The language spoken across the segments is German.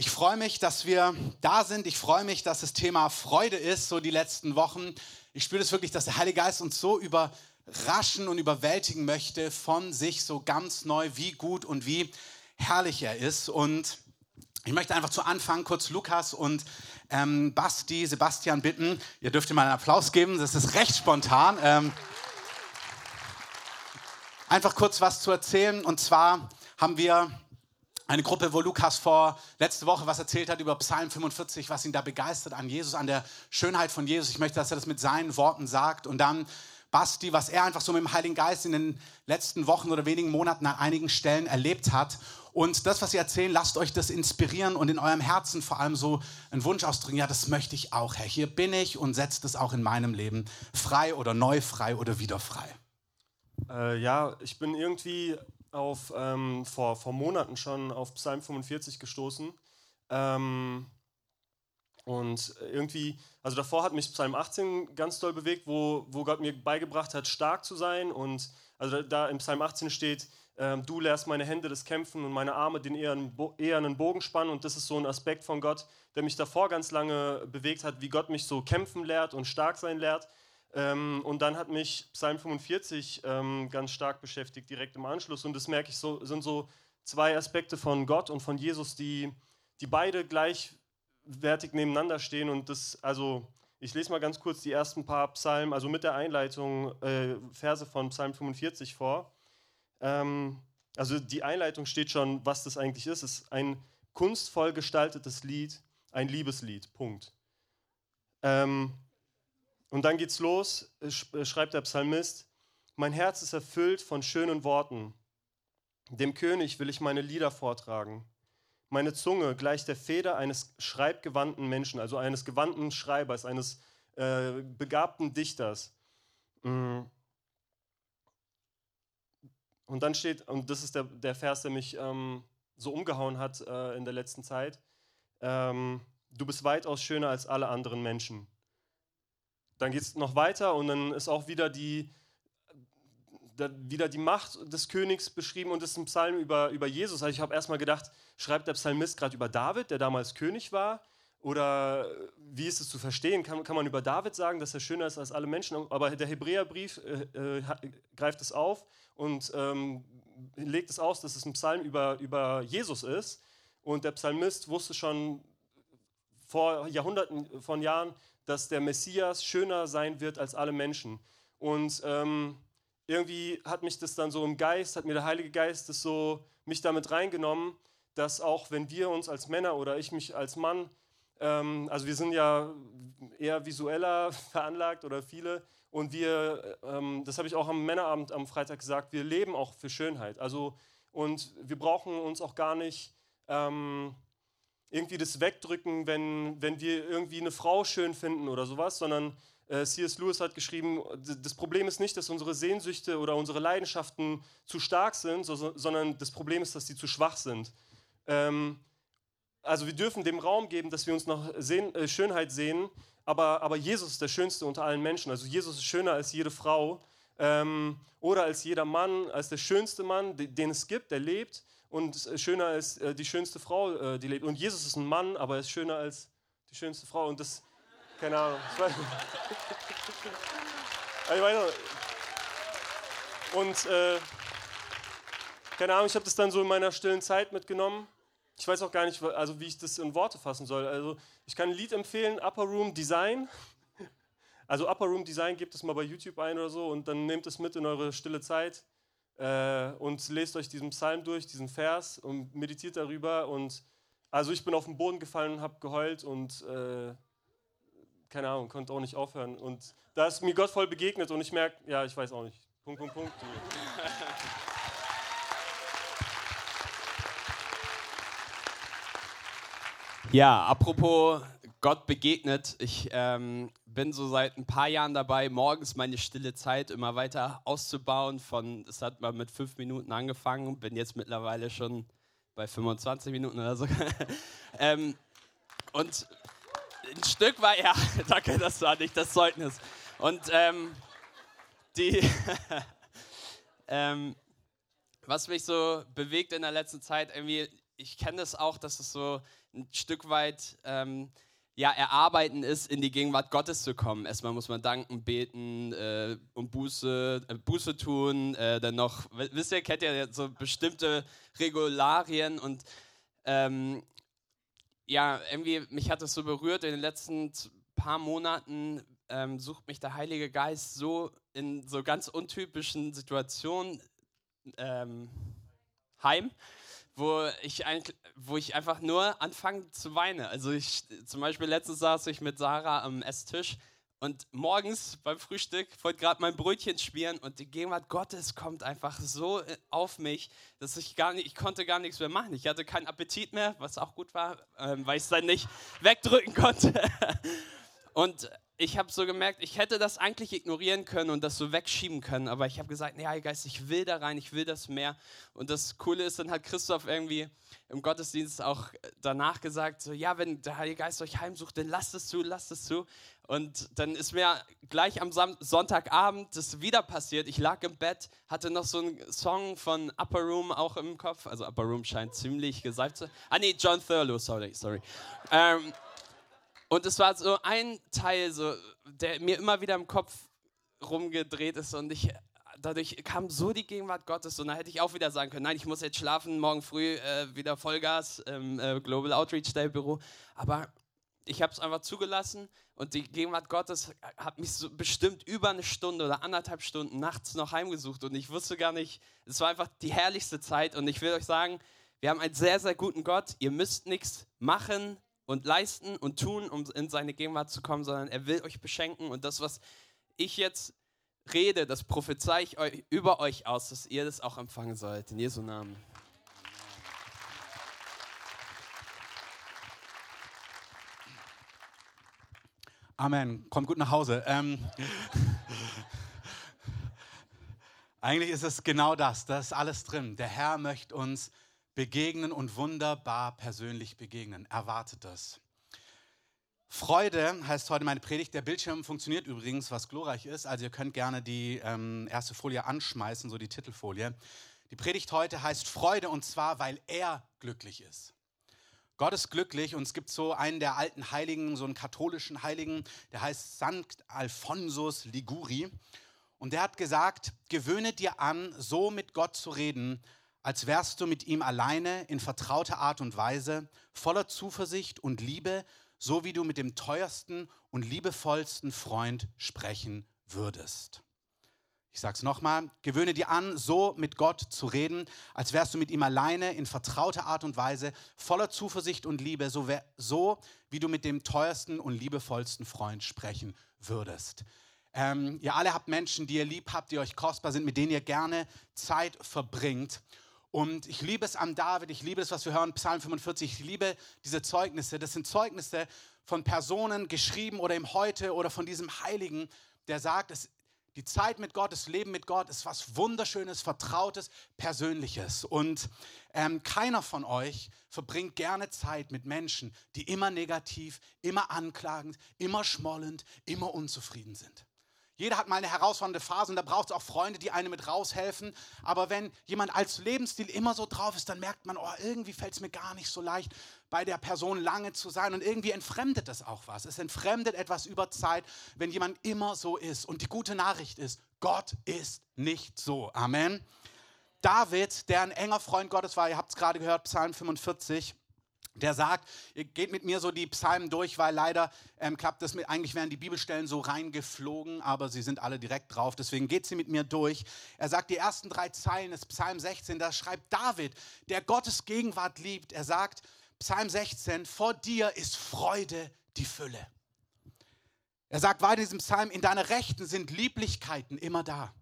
Ich freue mich, dass wir da sind. Ich freue mich, dass das Thema Freude ist, so die letzten Wochen. Ich spüre das wirklich, dass der Heilige Geist uns so überraschen und überwältigen möchte von sich so ganz neu, wie gut und wie herrlich er ist. Und ich möchte einfach zu Anfang kurz Lukas und ähm, Basti, Sebastian bitten. Ihr dürft ihm mal einen Applaus geben, das ist recht spontan. Ähm, einfach kurz was zu erzählen. Und zwar haben wir eine Gruppe, wo Lukas vor letzte Woche was erzählt hat über Psalm 45, was ihn da begeistert an Jesus, an der Schönheit von Jesus. Ich möchte, dass er das mit seinen Worten sagt. Und dann Basti, was er einfach so mit dem Heiligen Geist in den letzten Wochen oder wenigen Monaten an einigen Stellen erlebt hat. Und das, was sie erzählen, lasst euch das inspirieren und in eurem Herzen vor allem so einen Wunsch ausdrücken. Ja, das möchte ich auch, Herr. Hier bin ich und setzt es auch in meinem Leben frei oder neu frei oder wieder frei. Äh, ja, ich bin irgendwie auf, ähm, vor, vor Monaten schon auf Psalm 45 gestoßen. Ähm, und irgendwie, also davor hat mich Psalm 18 ganz doll bewegt, wo, wo Gott mir beigebracht hat, stark zu sein. Und also da im Psalm 18 steht, ähm, du lehrst meine Hände das Kämpfen und meine Arme den eher einen Bogen spannen. Und das ist so ein Aspekt von Gott, der mich davor ganz lange bewegt hat, wie Gott mich so kämpfen lehrt und stark sein lehrt. Ähm, und dann hat mich Psalm 45 ähm, ganz stark beschäftigt, direkt im Anschluss. Und das merke ich so, sind so zwei Aspekte von Gott und von Jesus, die, die beide gleichwertig nebeneinander stehen. Und das, also, ich lese mal ganz kurz die ersten paar Psalmen, also mit der Einleitung, äh, Verse von Psalm 45 vor. Ähm, also die Einleitung steht schon, was das eigentlich ist. Es ist ein kunstvoll gestaltetes Lied, ein Liebeslied. Punkt. Ähm, und dann geht's los, äh, schreibt der Psalmist, mein Herz ist erfüllt von schönen Worten. Dem König will ich meine Lieder vortragen. Meine Zunge gleicht der Feder eines schreibgewandten Menschen, also eines gewandten Schreibers, eines äh, begabten Dichters. Mm. Und dann steht, und das ist der, der Vers, der mich ähm, so umgehauen hat äh, in der letzten Zeit, ähm, du bist weitaus schöner als alle anderen Menschen. Dann geht es noch weiter und dann ist auch wieder die, wieder die Macht des Königs beschrieben und es ist ein Psalm über, über Jesus. Also ich habe erstmal gedacht, schreibt der Psalmist gerade über David, der damals König war? Oder wie ist es zu verstehen? Kann, kann man über David sagen, dass er schöner ist als alle Menschen? Aber der Hebräerbrief äh, äh, greift es auf und ähm, legt es aus, dass es ein Psalm über, über Jesus ist. Und der Psalmist wusste schon vor Jahrhunderten von Jahren, dass der Messias schöner sein wird als alle Menschen. Und ähm, irgendwie hat mich das dann so im Geist, hat mir der Heilige Geist das so mich damit reingenommen, dass auch wenn wir uns als Männer oder ich mich als Mann, ähm, also wir sind ja eher visueller veranlagt oder viele, und wir, ähm, das habe ich auch am Männerabend am Freitag gesagt, wir leben auch für Schönheit. Also, und wir brauchen uns auch gar nicht ähm, irgendwie das wegdrücken, wenn, wenn wir irgendwie eine Frau schön finden oder sowas, sondern äh, C.S. Lewis hat geschrieben, das Problem ist nicht, dass unsere Sehnsüchte oder unsere Leidenschaften zu stark sind, so, sondern das Problem ist, dass sie zu schwach sind. Ähm, also wir dürfen dem Raum geben, dass wir uns nach Sehn, äh, Schönheit sehen, aber, aber Jesus ist der Schönste unter allen Menschen. Also Jesus ist schöner als jede Frau ähm, oder als jeder Mann, als der schönste Mann, den es gibt, der lebt und schöner als äh, die schönste Frau, äh, die lebt. Und Jesus ist ein Mann, aber er ist schöner als die schönste Frau. Und das, keine Ahnung. Ich weiß, meine, und äh, keine Ahnung, ich habe das dann so in meiner stillen Zeit mitgenommen. Ich weiß auch gar nicht, also wie ich das in Worte fassen soll. Also ich kann ein Lied empfehlen, Upper Room Design. Also Upper Room Design, gebt es mal bei YouTube ein oder so und dann nehmt es mit in eure stille Zeit äh, und lest euch diesen Psalm durch, diesen Vers und meditiert darüber. Und also ich bin auf den Boden gefallen und habe geheult und äh, keine Ahnung, konnte auch nicht aufhören. Und da ist mir Gott voll begegnet und ich merke, ja, ich weiß auch nicht. Punkt, Punkt, Punkt. Ja, apropos Gott begegnet. Ich ähm, bin so seit ein paar Jahren dabei, morgens meine stille Zeit immer weiter auszubauen. Von, es hat mal mit fünf Minuten angefangen bin jetzt mittlerweile schon bei 25 Minuten oder so. ähm, und ein Stück war, ja, danke, das war nicht das Zeugnis. Und ähm, die, ähm, was mich so bewegt in der letzten Zeit, irgendwie, ich kenne das auch, dass es so ein Stück weit ähm, ja, erarbeiten ist, in die Gegenwart Gottes zu kommen. Erstmal muss man danken, beten äh, und Buße, äh, Buße tun. Äh, dann noch, wisst ihr, kennt ihr so bestimmte Regularien und ähm, ja, irgendwie, mich hat es so berührt in den letzten paar Monaten, ähm, sucht mich der Heilige Geist so in so ganz untypischen Situationen ähm, heim wo ich, wo ich einfach nur anfange zu weinen. Also ich, zum Beispiel letztens saß ich mit Sarah am Esstisch und morgens beim Frühstück wollte gerade mein Brötchen spielen und die Gegenwart Gottes kommt einfach so äh, auf mich, dass ich gar nicht, ich konnte gar nichts mehr machen. Ich hatte keinen Appetit mehr, was auch gut war, ähm, weil ich es dann nicht wegdrücken konnte. und ich habe so gemerkt, ich hätte das eigentlich ignorieren können und das so wegschieben können, aber ich habe gesagt, nee, Heiliger Geist, ich will da rein, ich will das mehr. Und das Coole ist, dann hat Christoph irgendwie im Gottesdienst auch danach gesagt, so, ja, wenn der Heilige Geist euch heimsucht, dann lasst es zu, lasst es zu. Und dann ist mir gleich am Sonntagabend das wieder passiert. Ich lag im Bett, hatte noch so einen Song von Upper Room auch im Kopf. Also Upper Room scheint ziemlich gesalbt zu. Ah nee, John Thurlow, sorry, sorry. Ähm, und es war so ein Teil, so, der mir immer wieder im Kopf rumgedreht ist und ich dadurch kam so die Gegenwart Gottes und da hätte ich auch wieder sagen können, nein, ich muss jetzt schlafen, morgen früh äh, wieder Vollgas im äh, Global Outreach Day Büro. Aber ich habe es einfach zugelassen und die Gegenwart Gottes hat mich so bestimmt über eine Stunde oder anderthalb Stunden nachts noch heimgesucht und ich wusste gar nicht, es war einfach die herrlichste Zeit und ich will euch sagen, wir haben einen sehr, sehr guten Gott. Ihr müsst nichts machen, und leisten und tun, um in seine Gegenwart zu kommen, sondern er will euch beschenken. Und das, was ich jetzt rede, das prophezei ich euch, über euch aus, dass ihr das auch empfangen sollt. In Jesu Namen. Amen. Kommt gut nach Hause. Ähm, eigentlich ist es genau das. Da ist alles drin. Der Herr möchte uns begegnen und wunderbar persönlich begegnen. Erwartet das. Freude heißt heute meine Predigt. Der Bildschirm funktioniert übrigens, was glorreich ist. Also ihr könnt gerne die ähm, erste Folie anschmeißen, so die Titelfolie. Die Predigt heute heißt Freude und zwar, weil er glücklich ist. Gott ist glücklich und es gibt so einen der alten Heiligen, so einen katholischen Heiligen, der heißt Sankt Alphonsus Liguri. Und der hat gesagt, gewöhne dir an, so mit Gott zu reden, als wärst du mit ihm alleine in vertrauter Art und Weise, voller Zuversicht und Liebe, so wie du mit dem teuersten und liebevollsten Freund sprechen würdest. Ich sage es nochmal, gewöhne dir an, so mit Gott zu reden, als wärst du mit ihm alleine in vertrauter Art und Weise, voller Zuversicht und Liebe, so, so wie du mit dem teuersten und liebevollsten Freund sprechen würdest. Ähm, ihr alle habt Menschen, die ihr lieb habt, die euch kostbar sind, mit denen ihr gerne Zeit verbringt. Und ich liebe es an David, ich liebe es, was wir hören, Psalm 45, ich liebe diese Zeugnisse. Das sind Zeugnisse von Personen geschrieben oder im Heute oder von diesem Heiligen, der sagt, es, die Zeit mit Gott, das Leben mit Gott ist was Wunderschönes, Vertrautes, Persönliches. Und ähm, keiner von euch verbringt gerne Zeit mit Menschen, die immer negativ, immer anklagend, immer schmollend, immer unzufrieden sind. Jeder hat mal eine herausfordernde Phase und da braucht es auch Freunde, die einem mit raushelfen. Aber wenn jemand als Lebensstil immer so drauf ist, dann merkt man, oh, irgendwie fällt es mir gar nicht so leicht, bei der Person lange zu sein. Und irgendwie entfremdet das auch was. Es entfremdet etwas über Zeit, wenn jemand immer so ist. Und die gute Nachricht ist, Gott ist nicht so. Amen. David, der ein enger Freund Gottes war, ihr habt es gerade gehört, Psalm 45, der sagt, ihr geht mit mir so die Psalmen durch, weil leider ähm, klappt das mit, eigentlich wären die Bibelstellen so reingeflogen, aber sie sind alle direkt drauf, deswegen geht sie mit mir durch. Er sagt, die ersten drei Zeilen des Psalm 16, da schreibt David, der Gottes Gegenwart liebt, er sagt, Psalm 16, vor dir ist Freude die Fülle. Er sagt weiter in diesem Psalm, in deiner Rechten sind Lieblichkeiten immer da.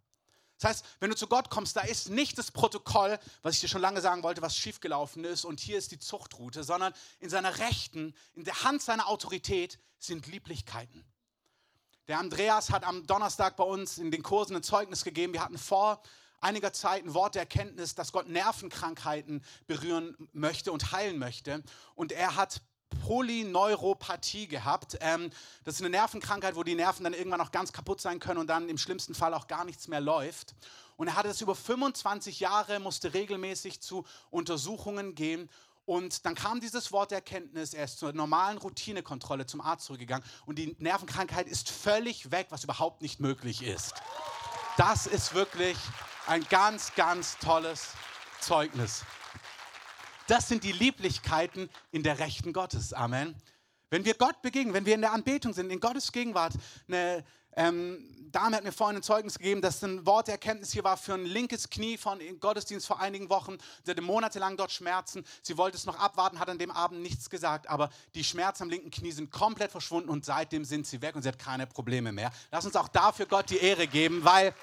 Das heißt, wenn du zu Gott kommst, da ist nicht das Protokoll, was ich dir schon lange sagen wollte, was schiefgelaufen ist und hier ist die Zuchtroute, sondern in seiner Rechten, in der Hand seiner Autorität sind Lieblichkeiten. Der Andreas hat am Donnerstag bei uns in den Kursen ein Zeugnis gegeben. Wir hatten vor einiger Zeit ein Wort der Erkenntnis, dass Gott Nervenkrankheiten berühren möchte und heilen möchte. Und er hat Polyneuropathie gehabt. Ähm, das ist eine Nervenkrankheit, wo die Nerven dann irgendwann auch ganz kaputt sein können und dann im schlimmsten Fall auch gar nichts mehr läuft. Und er hatte es über 25 Jahre, musste regelmäßig zu Untersuchungen gehen Und dann kam dieses Wort der Erkenntnis, er ist zur normalen Routinekontrolle zum Arzt zurückgegangen und die Nervenkrankheit ist völlig weg, was überhaupt nicht möglich ist. Das ist wirklich ein ganz, ganz tolles Zeugnis. Das sind die Lieblichkeiten in der Rechten Gottes. Amen. Wenn wir Gott begegnen, wenn wir in der Anbetung sind, in Gottes Gegenwart, eine ähm, Dame hat mir vorhin ein Zeugnis gegeben, dass ein Wort der Erkenntnis hier war für ein linkes Knie von Gottesdienst vor einigen Wochen. Sie hatte monatelang dort Schmerzen. Sie wollte es noch abwarten, hat an dem Abend nichts gesagt, aber die Schmerzen am linken Knie sind komplett verschwunden und seitdem sind sie weg und sie hat keine Probleme mehr. Lass uns auch dafür Gott die Ehre geben, weil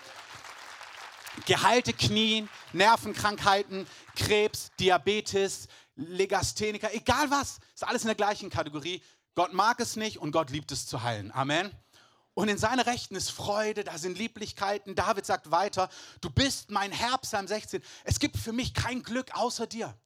geheilte Knie, Nervenkrankheiten, Krebs, Diabetes, Legastheniker, egal was, ist alles in der gleichen Kategorie. Gott mag es nicht und Gott liebt es zu heilen. Amen. Und in seiner Rechten ist Freude, da sind Lieblichkeiten. David sagt weiter, du bist mein Herr, Psalm 16. Es gibt für mich kein Glück außer dir.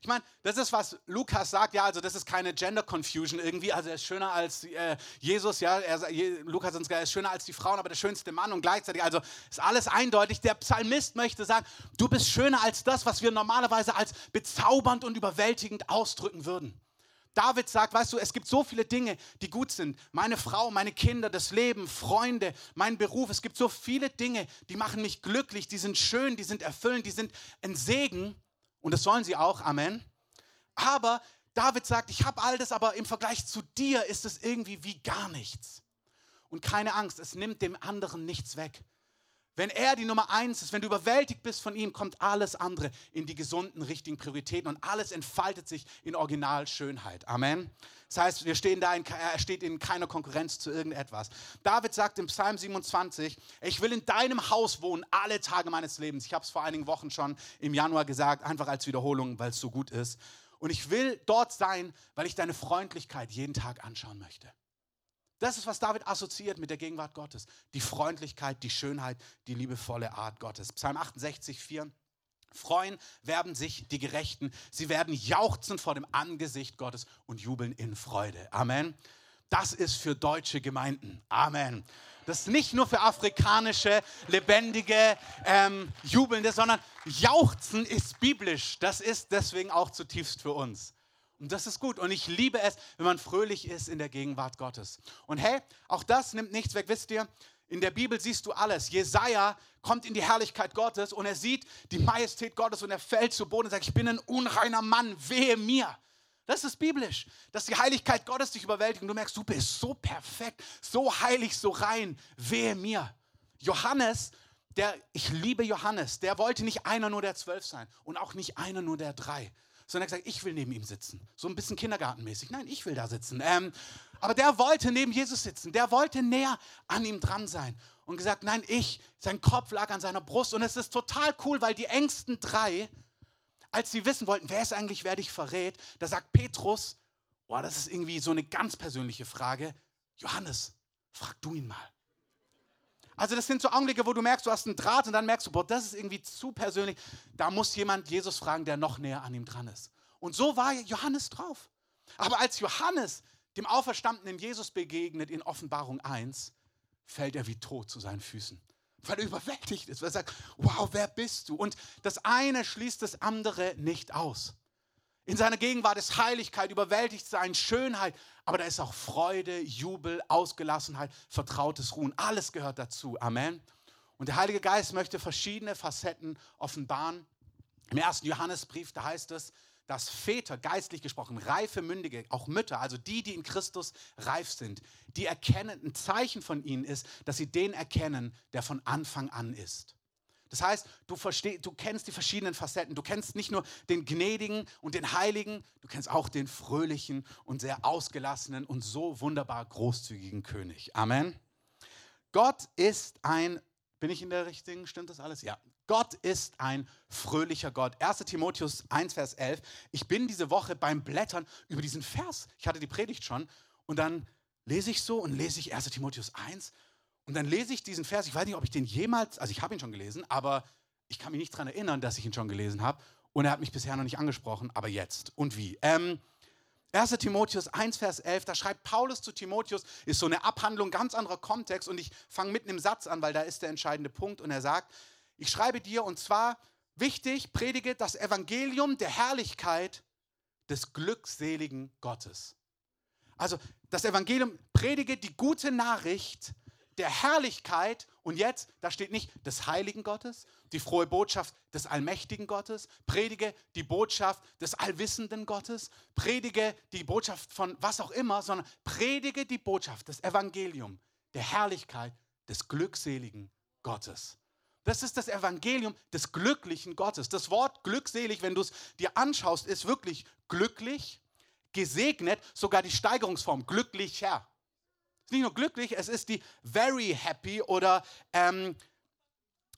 Ich meine, das ist, was Lukas sagt, ja, also das ist keine Gender Confusion irgendwie, also er ist schöner als äh, Jesus, ja, er, Lukas er ist schöner als die Frauen, aber der schönste Mann und gleichzeitig, also ist alles eindeutig. Der Psalmist möchte sagen, du bist schöner als das, was wir normalerweise als bezaubernd und überwältigend ausdrücken würden. David sagt, weißt du, es gibt so viele Dinge, die gut sind. Meine Frau, meine Kinder, das Leben, Freunde, mein Beruf. Es gibt so viele Dinge, die machen mich glücklich, die sind schön, die sind erfüllend, die sind ein Segen. Und das sollen sie auch, Amen. Aber David sagt, ich habe all das, aber im Vergleich zu dir ist es irgendwie wie gar nichts. Und keine Angst, es nimmt dem anderen nichts weg. Wenn er die Nummer eins ist, wenn du überwältigt bist von ihm, kommt alles andere in die gesunden, richtigen Prioritäten und alles entfaltet sich in Originalschönheit. Amen. Das heißt, wir stehen da in, er steht in keiner Konkurrenz zu irgendetwas. David sagt im Psalm 27, ich will in deinem Haus wohnen alle Tage meines Lebens. Ich habe es vor einigen Wochen schon im Januar gesagt, einfach als Wiederholung, weil es so gut ist. Und ich will dort sein, weil ich deine Freundlichkeit jeden Tag anschauen möchte. Das ist, was David assoziiert mit der Gegenwart Gottes. Die Freundlichkeit, die Schönheit, die liebevolle Art Gottes. Psalm 68, 4. Freuen werden sich die Gerechten. Sie werden jauchzen vor dem Angesicht Gottes und jubeln in Freude. Amen. Das ist für deutsche Gemeinden. Amen. Das ist nicht nur für afrikanische, lebendige, ähm, jubelnde, sondern Jauchzen ist biblisch. Das ist deswegen auch zutiefst für uns. Und das ist gut. Und ich liebe es, wenn man fröhlich ist in der Gegenwart Gottes. Und hey, auch das nimmt nichts weg. Wisst ihr, in der Bibel siehst du alles. Jesaja kommt in die Herrlichkeit Gottes und er sieht die Majestät Gottes und er fällt zu Boden und sagt: Ich bin ein unreiner Mann, wehe mir. Das ist biblisch, dass die Heiligkeit Gottes dich überwältigt und du merkst, du bist so perfekt, so heilig, so rein, wehe mir. Johannes, der, ich liebe Johannes, der wollte nicht einer nur der zwölf sein und auch nicht einer nur der drei, sondern er hat gesagt, ich will neben ihm sitzen. So ein bisschen kindergartenmäßig. Nein, ich will da sitzen. Ähm, aber der wollte neben Jesus sitzen. Der wollte näher an ihm dran sein. Und gesagt, nein, ich. Sein Kopf lag an seiner Brust. Und es ist total cool, weil die engsten drei, als sie wissen wollten, wer ist eigentlich, wer dich verrät, da sagt Petrus, boah, das ist irgendwie so eine ganz persönliche Frage. Johannes, frag du ihn mal. Also das sind so Augenblicke, wo du merkst, du hast einen Draht und dann merkst du, boah, das ist irgendwie zu persönlich. Da muss jemand Jesus fragen, der noch näher an ihm dran ist. Und so war Johannes drauf. Aber als Johannes dem auferstandenen Jesus begegnet in Offenbarung 1, fällt er wie tot zu seinen Füßen. Weil er überwältigt ist, weil er sagt, wow, wer bist du? Und das eine schließt das andere nicht aus. In seiner Gegenwart ist Heiligkeit, überwältigt sein, Schönheit, aber da ist auch Freude, Jubel, Ausgelassenheit, vertrautes Ruhen. Alles gehört dazu. Amen. Und der Heilige Geist möchte verschiedene Facetten offenbaren. Im ersten Johannesbrief, da heißt es, dass Väter, geistlich gesprochen, reife Mündige, auch Mütter, also die, die in Christus reif sind, die erkennen, ein Zeichen von ihnen ist, dass sie den erkennen, der von Anfang an ist. Das heißt, du, versteh, du kennst die verschiedenen Facetten. Du kennst nicht nur den gnädigen und den heiligen, du kennst auch den fröhlichen und sehr ausgelassenen und so wunderbar großzügigen König. Amen. Gott ist ein, bin ich in der richtigen, stimmt das alles? Ja. Gott ist ein fröhlicher Gott. 1 Timotheus 1, Vers 11. Ich bin diese Woche beim Blättern über diesen Vers. Ich hatte die Predigt schon und dann lese ich so und lese ich 1 Timotheus 1 und dann lese ich diesen Vers, ich weiß nicht, ob ich den jemals, also ich habe ihn schon gelesen, aber ich kann mich nicht daran erinnern, dass ich ihn schon gelesen habe. Und er hat mich bisher noch nicht angesprochen, aber jetzt. Und wie? Ähm, 1. Timotheus 1, Vers 11, da schreibt Paulus zu Timotheus, ist so eine Abhandlung, ganz anderer Kontext. Und ich fange mitten im Satz an, weil da ist der entscheidende Punkt. Und er sagt, ich schreibe dir, und zwar wichtig, predige das Evangelium der Herrlichkeit, des glückseligen Gottes. Also das Evangelium predige die gute Nachricht der Herrlichkeit und jetzt, da steht nicht des heiligen Gottes, die frohe Botschaft des allmächtigen Gottes, predige die Botschaft des allwissenden Gottes, predige die Botschaft von was auch immer, sondern predige die Botschaft des Evangelium der Herrlichkeit des glückseligen Gottes. Das ist das Evangelium des glücklichen Gottes. Das Wort glückselig, wenn du es dir anschaust, ist wirklich glücklich, gesegnet, sogar die Steigerungsform glücklicher ist nicht nur glücklich, es ist die very happy oder ähm,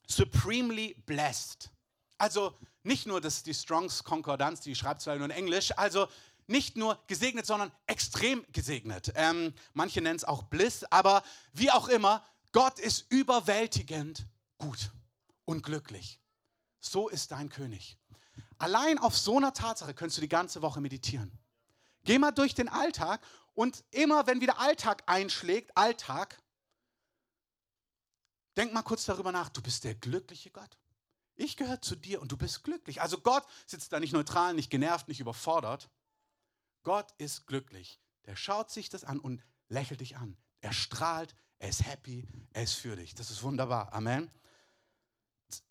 supremely blessed. Also nicht nur das die Strongs Konkordanz, die schreibt zwar nur in Englisch, also nicht nur gesegnet, sondern extrem gesegnet. Ähm, manche nennen es auch Bliss, aber wie auch immer, Gott ist überwältigend gut und glücklich. So ist dein König. Allein auf so einer Tatsache könntest du die ganze Woche meditieren. Geh mal durch den Alltag und immer, wenn wieder Alltag einschlägt, Alltag, denk mal kurz darüber nach, du bist der glückliche Gott. Ich gehöre zu dir und du bist glücklich. Also Gott sitzt da nicht neutral, nicht genervt, nicht überfordert. Gott ist glücklich. Der schaut sich das an und lächelt dich an. Er strahlt, er ist happy, er ist für dich. Das ist wunderbar. Amen.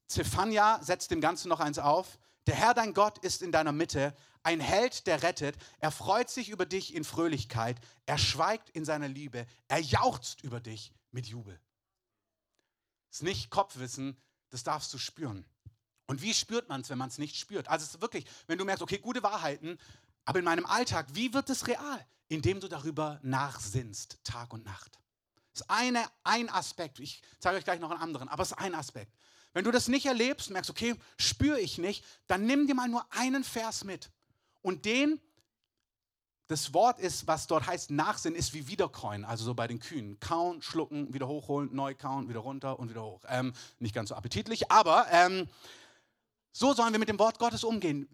Zephania setzt dem Ganzen noch eins auf. Der Herr dein Gott ist in deiner Mitte, ein Held, der rettet. Er freut sich über dich in Fröhlichkeit. Er schweigt in seiner Liebe. Er jauchzt über dich mit Jubel. Das ist nicht Kopfwissen, das darfst du spüren. Und wie spürt man es, wenn man es nicht spürt? Also es ist wirklich, wenn du merkst, okay, gute Wahrheiten, aber in meinem Alltag, wie wird es real? Indem du darüber nachsinnst, Tag und Nacht. Das ist eine, ein Aspekt. Ich zeige euch gleich noch einen anderen, aber es ist ein Aspekt. Wenn du das nicht erlebst, merkst, okay, spüre ich nicht, dann nimm dir mal nur einen Vers mit. Und den, das Wort ist, was dort heißt, Nachsinn ist wie Wiederkäuen, also so bei den Kühen. Kauen, schlucken, wieder hochholen, neu kauen, wieder runter und wieder hoch. Ähm, nicht ganz so appetitlich, aber ähm, so sollen wir mit dem Wort Gottes umgehen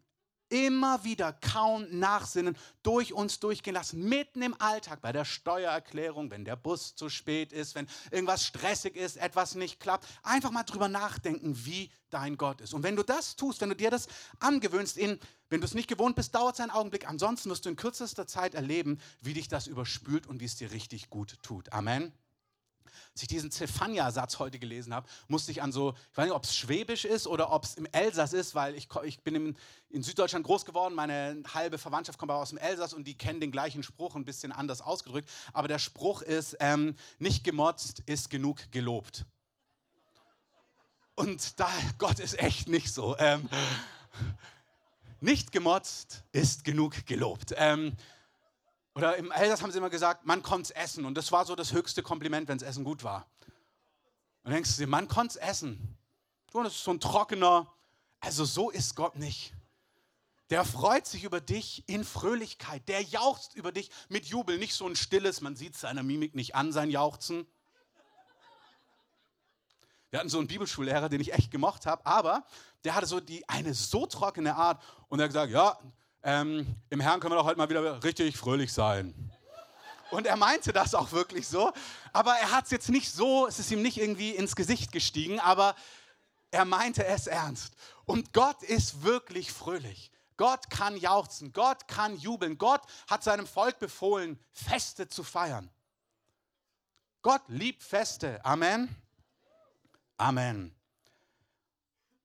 immer wieder kauen, nachsinnen, durch uns durchgehen lassen, mitten im Alltag, bei der Steuererklärung, wenn der Bus zu spät ist, wenn irgendwas stressig ist, etwas nicht klappt, einfach mal drüber nachdenken, wie dein Gott ist. Und wenn du das tust, wenn du dir das angewöhnst, in, wenn du es nicht gewohnt bist, dauert es einen Augenblick, ansonsten wirst du in kürzester Zeit erleben, wie dich das überspült und wie es dir richtig gut tut. Amen. Als ich diesen Zephania-Satz heute gelesen habe, musste ich an so, ich weiß nicht, ob es Schwäbisch ist oder ob es im Elsass ist, weil ich, ich bin in, in Süddeutschland groß geworden, meine halbe Verwandtschaft kommt aus dem Elsass und die kennen den gleichen Spruch, ein bisschen anders ausgedrückt. Aber der Spruch ist, ähm, nicht gemotzt ist genug gelobt. Und da, Gott ist echt nicht so. Ähm, nicht gemotzt ist genug gelobt. Ähm, oder im Elsass haben sie immer gesagt, man konnte essen. Und das war so das höchste Kompliment, wenn das Essen gut war. Und denkst du dir, man konnte essen. Du, das ist so ein trockener. Also so ist Gott nicht. Der freut sich über dich in Fröhlichkeit. Der jauchzt über dich mit Jubel. Nicht so ein stilles, man sieht seiner Mimik nicht an, sein Jauchzen. Wir hatten so einen Bibelschullehrer, den ich echt gemocht habe, aber der hatte so die, eine so trockene Art und er hat gesagt, ja, ähm, im Herrn können wir doch heute mal wieder richtig fröhlich sein. Und er meinte das auch wirklich so, aber er hat es jetzt nicht so, es ist ihm nicht irgendwie ins Gesicht gestiegen, aber er meinte es ernst. Und Gott ist wirklich fröhlich. Gott kann jauchzen, Gott kann jubeln, Gott hat seinem Volk befohlen, Feste zu feiern. Gott liebt Feste. Amen. Amen.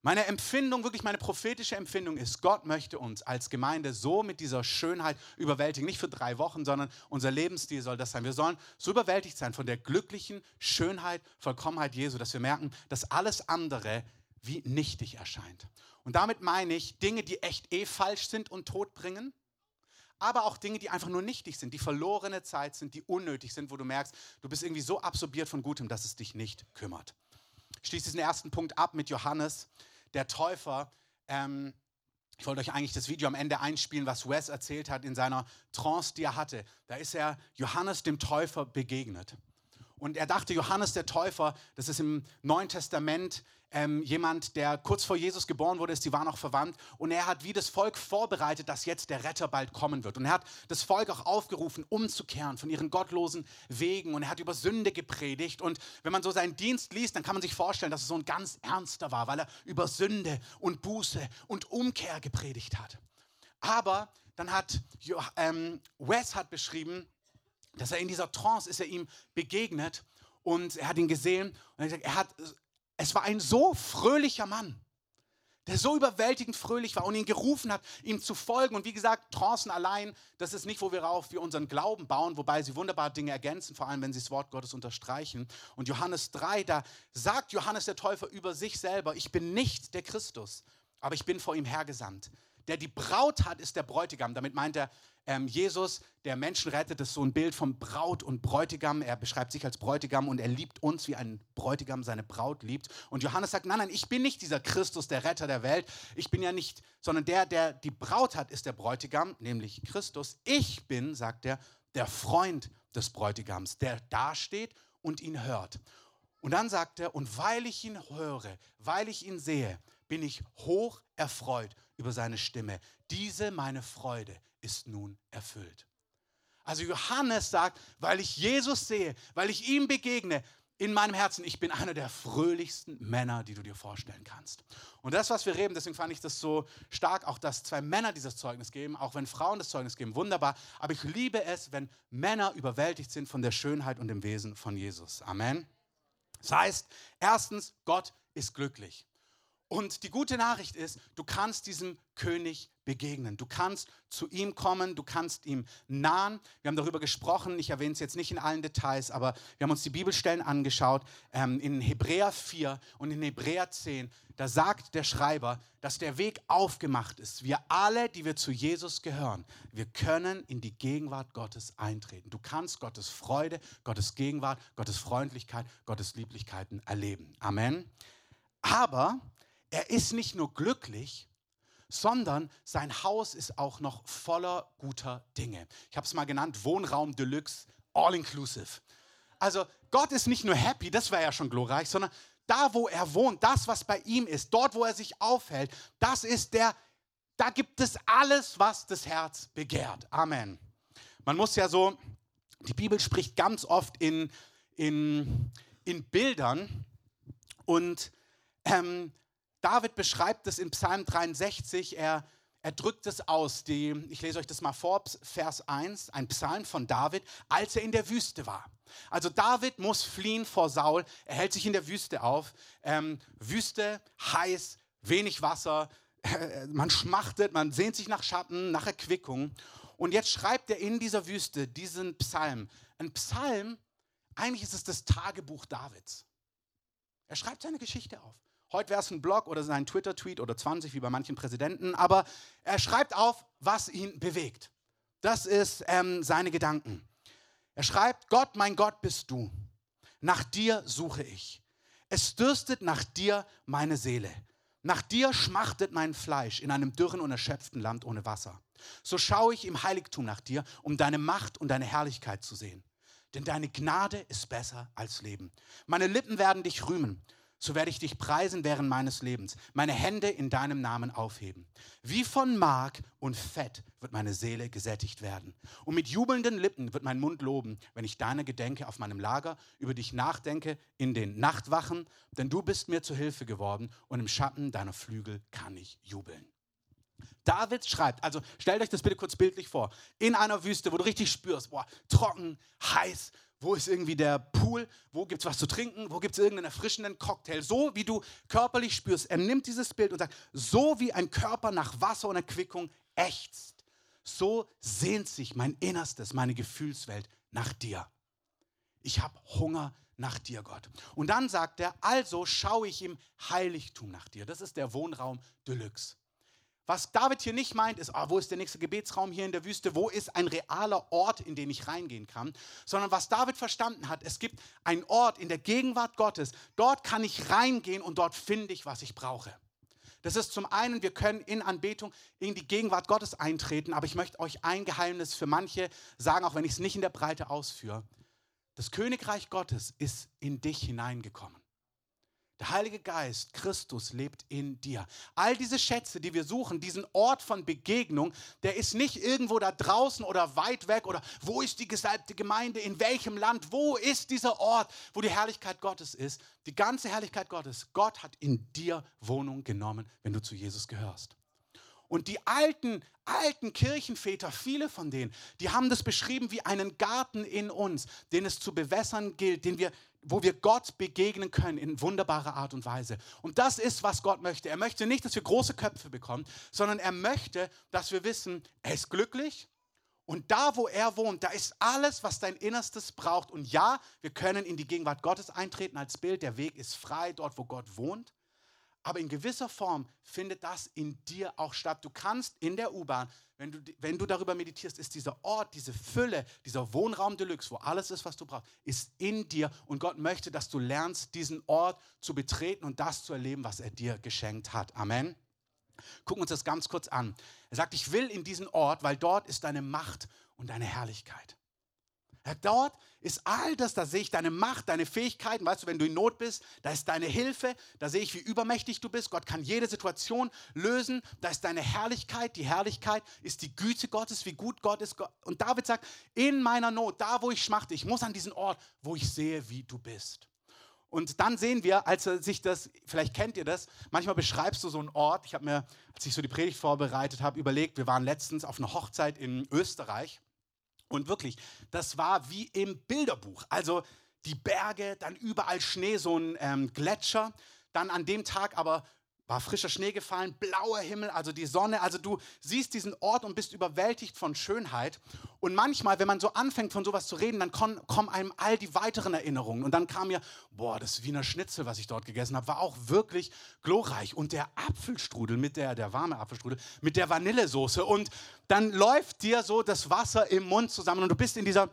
Meine Empfindung, wirklich meine prophetische Empfindung ist, Gott möchte uns als Gemeinde so mit dieser Schönheit überwältigen. Nicht für drei Wochen, sondern unser Lebensstil soll das sein. Wir sollen so überwältigt sein von der glücklichen Schönheit, Vollkommenheit Jesu, dass wir merken, dass alles andere wie nichtig erscheint. Und damit meine ich Dinge, die echt eh falsch sind und Tod bringen, aber auch Dinge, die einfach nur nichtig sind, die verlorene Zeit sind, die unnötig sind, wo du merkst, du bist irgendwie so absorbiert von Gutem, dass es dich nicht kümmert. Ich schließe diesen ersten Punkt ab mit Johannes der Täufer, ähm, ich wollte euch eigentlich das Video am Ende einspielen, was Wes erzählt hat in seiner Trance, die er hatte. Da ist er Johannes dem Täufer begegnet. Und er dachte, Johannes der Täufer, das ist im Neuen Testament ähm, jemand, der kurz vor Jesus geboren wurde, ist, die waren auch verwandt. Und er hat wie das Volk vorbereitet, dass jetzt der Retter bald kommen wird. Und er hat das Volk auch aufgerufen, umzukehren von ihren gottlosen Wegen. Und er hat über Sünde gepredigt. Und wenn man so seinen Dienst liest, dann kann man sich vorstellen, dass es so ein ganz ernster war, weil er über Sünde und Buße und Umkehr gepredigt hat. Aber dann hat ähm, Wes hat beschrieben, dass er in dieser Trance ist er ihm begegnet und er hat ihn gesehen und er hat, gesagt, es war ein so fröhlicher Mann der so überwältigend fröhlich war und ihn gerufen hat, ihm zu folgen. Und wie gesagt, Trancen allein, das ist nicht, wo wir auf wir unseren Glauben bauen, wobei sie wunderbar Dinge ergänzen, vor allem wenn sie das Wort Gottes unterstreichen. Und Johannes 3, da sagt Johannes der Täufer über sich selber, ich bin nicht der Christus, aber ich bin vor ihm hergesandt. Der die Braut hat, ist der Bräutigam. Damit meint er ähm, Jesus, der Menschen rettet. Ist so ein Bild von Braut und Bräutigam. Er beschreibt sich als Bräutigam und er liebt uns, wie ein Bräutigam seine Braut liebt. Und Johannes sagt, nein, nein, ich bin nicht dieser Christus, der Retter der Welt. Ich bin ja nicht, sondern der, der die Braut hat, ist der Bräutigam, nämlich Christus. Ich bin, sagt er, der Freund des Bräutigams, der dasteht und ihn hört. Und dann sagt er, und weil ich ihn höre, weil ich ihn sehe, bin ich hoch erfreut über seine Stimme. Diese meine Freude ist nun erfüllt. Also Johannes sagt, weil ich Jesus sehe, weil ich ihm begegne, in meinem Herzen, ich bin einer der fröhlichsten Männer, die du dir vorstellen kannst. Und das, was wir reden, deswegen fand ich das so stark, auch dass zwei Männer dieses Zeugnis geben, auch wenn Frauen das Zeugnis geben, wunderbar. Aber ich liebe es, wenn Männer überwältigt sind von der Schönheit und dem Wesen von Jesus. Amen. Das heißt, erstens, Gott ist glücklich. Und die gute Nachricht ist, du kannst diesem König begegnen. Du kannst zu ihm kommen, du kannst ihm nahen. Wir haben darüber gesprochen, ich erwähne es jetzt nicht in allen Details, aber wir haben uns die Bibelstellen angeschaut. Ähm, in Hebräer 4 und in Hebräer 10, da sagt der Schreiber, dass der Weg aufgemacht ist. Wir alle, die wir zu Jesus gehören, wir können in die Gegenwart Gottes eintreten. Du kannst Gottes Freude, Gottes Gegenwart, Gottes Freundlichkeit, Gottes Lieblichkeiten erleben. Amen. Aber er ist nicht nur glücklich, sondern sein Haus ist auch noch voller guter Dinge. Ich habe es mal genannt, Wohnraum Deluxe, all inclusive. Also Gott ist nicht nur happy, das wäre ja schon glorreich, sondern da, wo er wohnt, das, was bei ihm ist, dort, wo er sich aufhält, das ist der, da gibt es alles, was das Herz begehrt. Amen. Man muss ja so, die Bibel spricht ganz oft in, in, in Bildern und ähm, David beschreibt es in Psalm 63, er, er drückt es aus. Die, ich lese euch das mal vor, Vers 1, ein Psalm von David, als er in der Wüste war. Also David muss fliehen vor Saul, er hält sich in der Wüste auf. Ähm, Wüste, heiß, wenig Wasser, man schmachtet, man sehnt sich nach Schatten, nach Erquickung. Und jetzt schreibt er in dieser Wüste diesen Psalm. Ein Psalm, eigentlich ist es das Tagebuch Davids. Er schreibt seine Geschichte auf. Heute wäre es ein Blog oder sein Twitter-Tweet oder 20 wie bei manchen Präsidenten, aber er schreibt auf, was ihn bewegt. Das ist ähm, seine Gedanken. Er schreibt, Gott, mein Gott bist du. Nach dir suche ich. Es dürstet nach dir meine Seele. Nach dir schmachtet mein Fleisch in einem dürren und erschöpften Land ohne Wasser. So schaue ich im Heiligtum nach dir, um deine Macht und deine Herrlichkeit zu sehen. Denn deine Gnade ist besser als Leben. Meine Lippen werden dich rühmen so werde ich dich preisen während meines Lebens, meine Hände in deinem Namen aufheben. Wie von Mark und Fett wird meine Seele gesättigt werden. Und mit jubelnden Lippen wird mein Mund loben, wenn ich deine Gedenke auf meinem Lager über dich nachdenke in den Nachtwachen, denn du bist mir zu Hilfe geworden und im Schatten deiner Flügel kann ich jubeln. David schreibt, also stellt euch das bitte kurz bildlich vor, in einer Wüste, wo du richtig spürst, boah, trocken, heiß, wo ist irgendwie der Pool? Wo gibt es was zu trinken? Wo gibt es irgendeinen erfrischenden Cocktail? So wie du körperlich spürst. Er nimmt dieses Bild und sagt, so wie ein Körper nach Wasser und Erquickung ächzt, so sehnt sich mein Innerstes, meine Gefühlswelt nach dir. Ich habe Hunger nach dir, Gott. Und dann sagt er, also schaue ich im Heiligtum nach dir. Das ist der Wohnraum Deluxe. Was David hier nicht meint, ist, oh, wo ist der nächste Gebetsraum hier in der Wüste? Wo ist ein realer Ort, in den ich reingehen kann? Sondern was David verstanden hat, es gibt einen Ort in der Gegenwart Gottes. Dort kann ich reingehen und dort finde ich, was ich brauche. Das ist zum einen, wir können in Anbetung in die Gegenwart Gottes eintreten, aber ich möchte euch ein Geheimnis für manche sagen, auch wenn ich es nicht in der Breite ausführe. Das Königreich Gottes ist in dich hineingekommen. Der Heilige Geist, Christus lebt in dir. All diese Schätze, die wir suchen, diesen Ort von Begegnung, der ist nicht irgendwo da draußen oder weit weg oder wo ist die gesalbte Gemeinde, in welchem Land, wo ist dieser Ort, wo die Herrlichkeit Gottes ist. Die ganze Herrlichkeit Gottes, Gott hat in dir Wohnung genommen, wenn du zu Jesus gehörst. Und die alten, alten Kirchenväter, viele von denen, die haben das beschrieben wie einen Garten in uns, den es zu bewässern gilt, den wir, wo wir Gott begegnen können in wunderbarer Art und Weise. Und das ist, was Gott möchte. Er möchte nicht, dass wir große Köpfe bekommen, sondern er möchte, dass wir wissen, er ist glücklich. Und da, wo er wohnt, da ist alles, was dein Innerstes braucht. Und ja, wir können in die Gegenwart Gottes eintreten als Bild. Der Weg ist frei, dort, wo Gott wohnt. Aber in gewisser Form findet das in dir auch statt. Du kannst in der U-Bahn, wenn du, wenn du darüber meditierst, ist dieser Ort, diese Fülle, dieser Wohnraum Deluxe, wo alles ist, was du brauchst, ist in dir. Und Gott möchte, dass du lernst, diesen Ort zu betreten und das zu erleben, was er dir geschenkt hat. Amen. Gucken wir uns das ganz kurz an. Er sagt, ich will in diesen Ort, weil dort ist deine Macht und deine Herrlichkeit. Dort ist all das, da sehe ich deine Macht, deine Fähigkeiten. Weißt du, wenn du in Not bist, da ist deine Hilfe, da sehe ich, wie übermächtig du bist. Gott kann jede Situation lösen. Da ist deine Herrlichkeit. Die Herrlichkeit ist die Güte Gottes, wie gut Gott ist. Und David sagt, in meiner Not, da wo ich schmachte, ich muss an diesen Ort, wo ich sehe, wie du bist. Und dann sehen wir, als er sich das, vielleicht kennt ihr das, manchmal beschreibst du so einen Ort. Ich habe mir, als ich so die Predigt vorbereitet habe, überlegt, wir waren letztens auf einer Hochzeit in Österreich. Und wirklich, das war wie im Bilderbuch. Also die Berge, dann überall Schnee, so ein ähm, Gletscher. Dann an dem Tag aber war frischer Schnee gefallen, blauer Himmel, also die Sonne. Also du siehst diesen Ort und bist überwältigt von Schönheit. Und manchmal, wenn man so anfängt von sowas zu reden, dann kommen einem all die weiteren Erinnerungen. Und dann kam mir, boah, das Wiener Schnitzel, was ich dort gegessen habe, war auch wirklich glorreich. Und der Apfelstrudel mit der, der warme Apfelstrudel, mit der Vanillesoße. Und dann läuft dir so das Wasser im Mund zusammen und du bist in dieser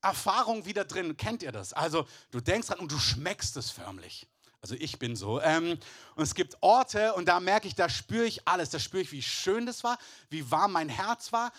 Erfahrung wieder drin. Kennt ihr das? Also du denkst dran und du schmeckst es förmlich. Also ich bin so. Ähm, und es gibt Orte und da merke ich, da spüre ich alles. Da spüre ich, wie schön das war, wie warm mein Herz war.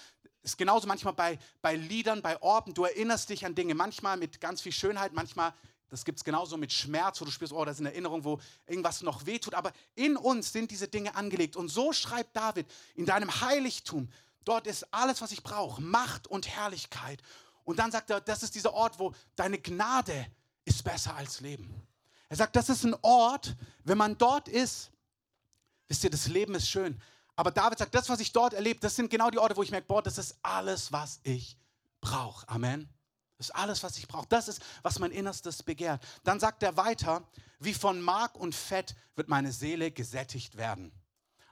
Ist genauso manchmal bei, bei Liedern, bei Orten. Du erinnerst dich an Dinge, manchmal mit ganz viel Schönheit, manchmal, das gibt es genauso mit Schmerz, wo du spürst, oh, das ist eine Erinnerung, wo irgendwas noch wehtut. Aber in uns sind diese Dinge angelegt. Und so schreibt David, in deinem Heiligtum, dort ist alles, was ich brauche, Macht und Herrlichkeit. Und dann sagt er, das ist dieser Ort, wo deine Gnade ist besser als Leben. Er sagt, das ist ein Ort, wenn man dort ist, wisst ihr, das Leben ist schön. Aber David sagt, das, was ich dort erlebe, das sind genau die Orte, wo ich merke, boah, das ist alles, was ich brauche. Amen. Das ist alles, was ich brauche. Das ist, was mein Innerstes begehrt. Dann sagt er weiter, wie von Mark und Fett wird meine Seele gesättigt werden.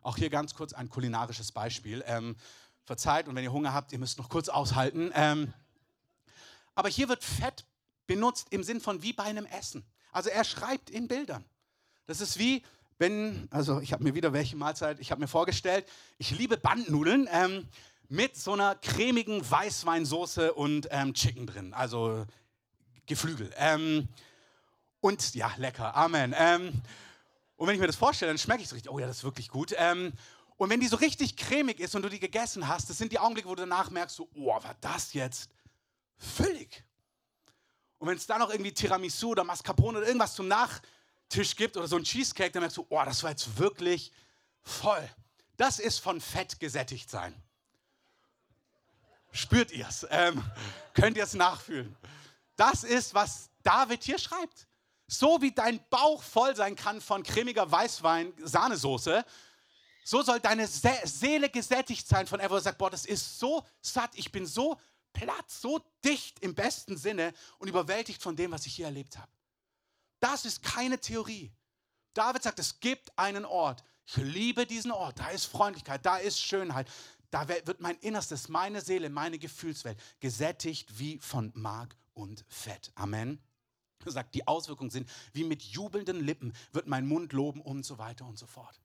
Auch hier ganz kurz ein kulinarisches Beispiel. Ähm, verzeiht und wenn ihr Hunger habt, ihr müsst noch kurz aushalten. Ähm, aber hier wird Fett benutzt im Sinn von wie bei einem Essen. Also er schreibt in Bildern. Das ist wie, wenn, also ich habe mir wieder welche Mahlzeit, ich habe mir vorgestellt, ich liebe Bandnudeln ähm, mit so einer cremigen Weißweinsoße und ähm, Chicken drin, also Geflügel. Ähm, und ja, lecker, Amen. Ähm, und wenn ich mir das vorstelle, dann schmecke ich so richtig, oh ja, das ist wirklich gut. Ähm, und wenn die so richtig cremig ist und du die gegessen hast, das sind die Augenblicke, wo du danach merkst, so, oh, war das jetzt füllig. Und wenn es da noch irgendwie Tiramisu oder Mascarpone oder irgendwas zum Nachtisch gibt oder so ein Cheesecake, dann merkst du, oh, das war jetzt wirklich voll. Das ist von Fett gesättigt sein. Spürt ihr es? Ähm, könnt ihr es nachfühlen? Das ist, was David hier schreibt. So wie dein Bauch voll sein kann von cremiger Weißwein-Sahnesoße, so soll deine Seele gesättigt sein von etwas, sagt, boah, das ist so satt, ich bin so Platz, so dicht im besten Sinne und überwältigt von dem, was ich hier erlebt habe. Das ist keine Theorie. David sagt, es gibt einen Ort. Ich liebe diesen Ort. Da ist Freundlichkeit, da ist Schönheit. Da wird mein Innerstes, meine Seele, meine Gefühlswelt gesättigt wie von Mark und Fett. Amen. Er sagt, die Auswirkungen sind, wie mit jubelnden Lippen wird mein Mund loben und so weiter und so fort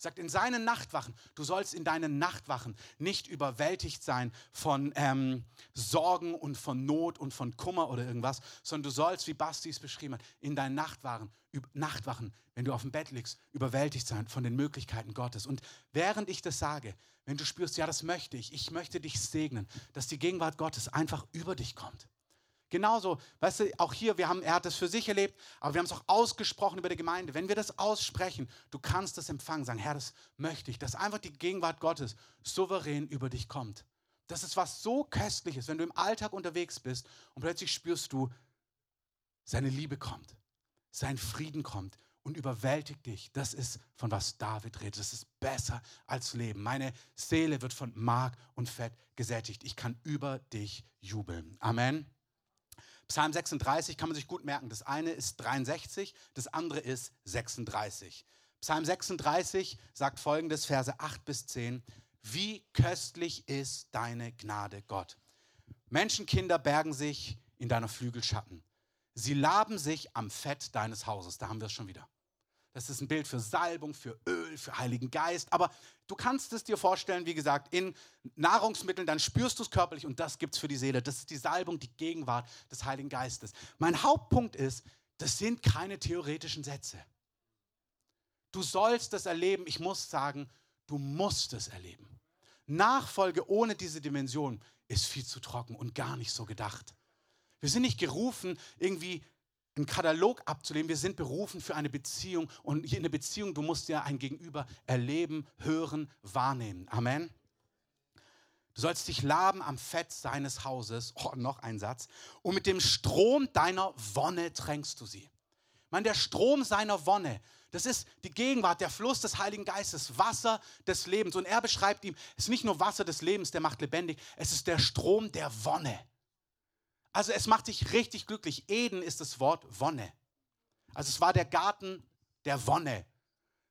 sagt in seinen Nachtwachen, du sollst in deinen Nachtwachen nicht überwältigt sein von ähm, Sorgen und von Not und von Kummer oder irgendwas, sondern du sollst, wie Basti es beschrieben hat, in deinen Nachtwachen, Nachtwachen, wenn du auf dem Bett liegst, überwältigt sein von den Möglichkeiten Gottes. Und während ich das sage, wenn du spürst, ja, das möchte ich, ich möchte dich segnen, dass die Gegenwart Gottes einfach über dich kommt Genauso, weißt du, auch hier, wir haben, er hat das für sich erlebt, aber wir haben es auch ausgesprochen über die Gemeinde. Wenn wir das aussprechen, du kannst das empfangen, sagen, Herr, das möchte ich, dass einfach die Gegenwart Gottes souverän über dich kommt. Das ist was so Köstliches, wenn du im Alltag unterwegs bist und plötzlich spürst du, seine Liebe kommt, sein Frieden kommt und überwältigt dich. Das ist, von was David redet. Das ist besser als Leben. Meine Seele wird von Mark und Fett gesättigt. Ich kann über dich jubeln. Amen. Psalm 36 kann man sich gut merken. Das eine ist 63, das andere ist 36. Psalm 36 sagt folgendes, Verse 8 bis 10. Wie köstlich ist deine Gnade, Gott. Menschenkinder bergen sich in deiner Flügelschatten. Sie laben sich am Fett deines Hauses. Da haben wir es schon wieder. Das ist ein Bild für Salbung, für Öl, für Heiligen Geist. Aber du kannst es dir vorstellen, wie gesagt, in Nahrungsmitteln, dann spürst du es körperlich und das gibt es für die Seele. Das ist die Salbung, die Gegenwart des Heiligen Geistes. Mein Hauptpunkt ist, das sind keine theoretischen Sätze. Du sollst es erleben. Ich muss sagen, du musst es erleben. Nachfolge ohne diese Dimension ist viel zu trocken und gar nicht so gedacht. Wir sind nicht gerufen, irgendwie einen Katalog abzulehnen. Wir sind berufen für eine Beziehung. Und in der Beziehung, du musst ja ein Gegenüber erleben, hören, wahrnehmen. Amen. Du sollst dich laben am Fett seines Hauses. Oh, noch ein Satz. Und mit dem Strom deiner Wonne tränkst du sie. Man, der Strom seiner Wonne, das ist die Gegenwart, der Fluss des Heiligen Geistes, Wasser des Lebens. Und er beschreibt ihm, es ist nicht nur Wasser des Lebens, der macht lebendig, es ist der Strom der Wonne. Also es macht dich richtig glücklich. Eden ist das Wort Wonne. Also es war der Garten der Wonne.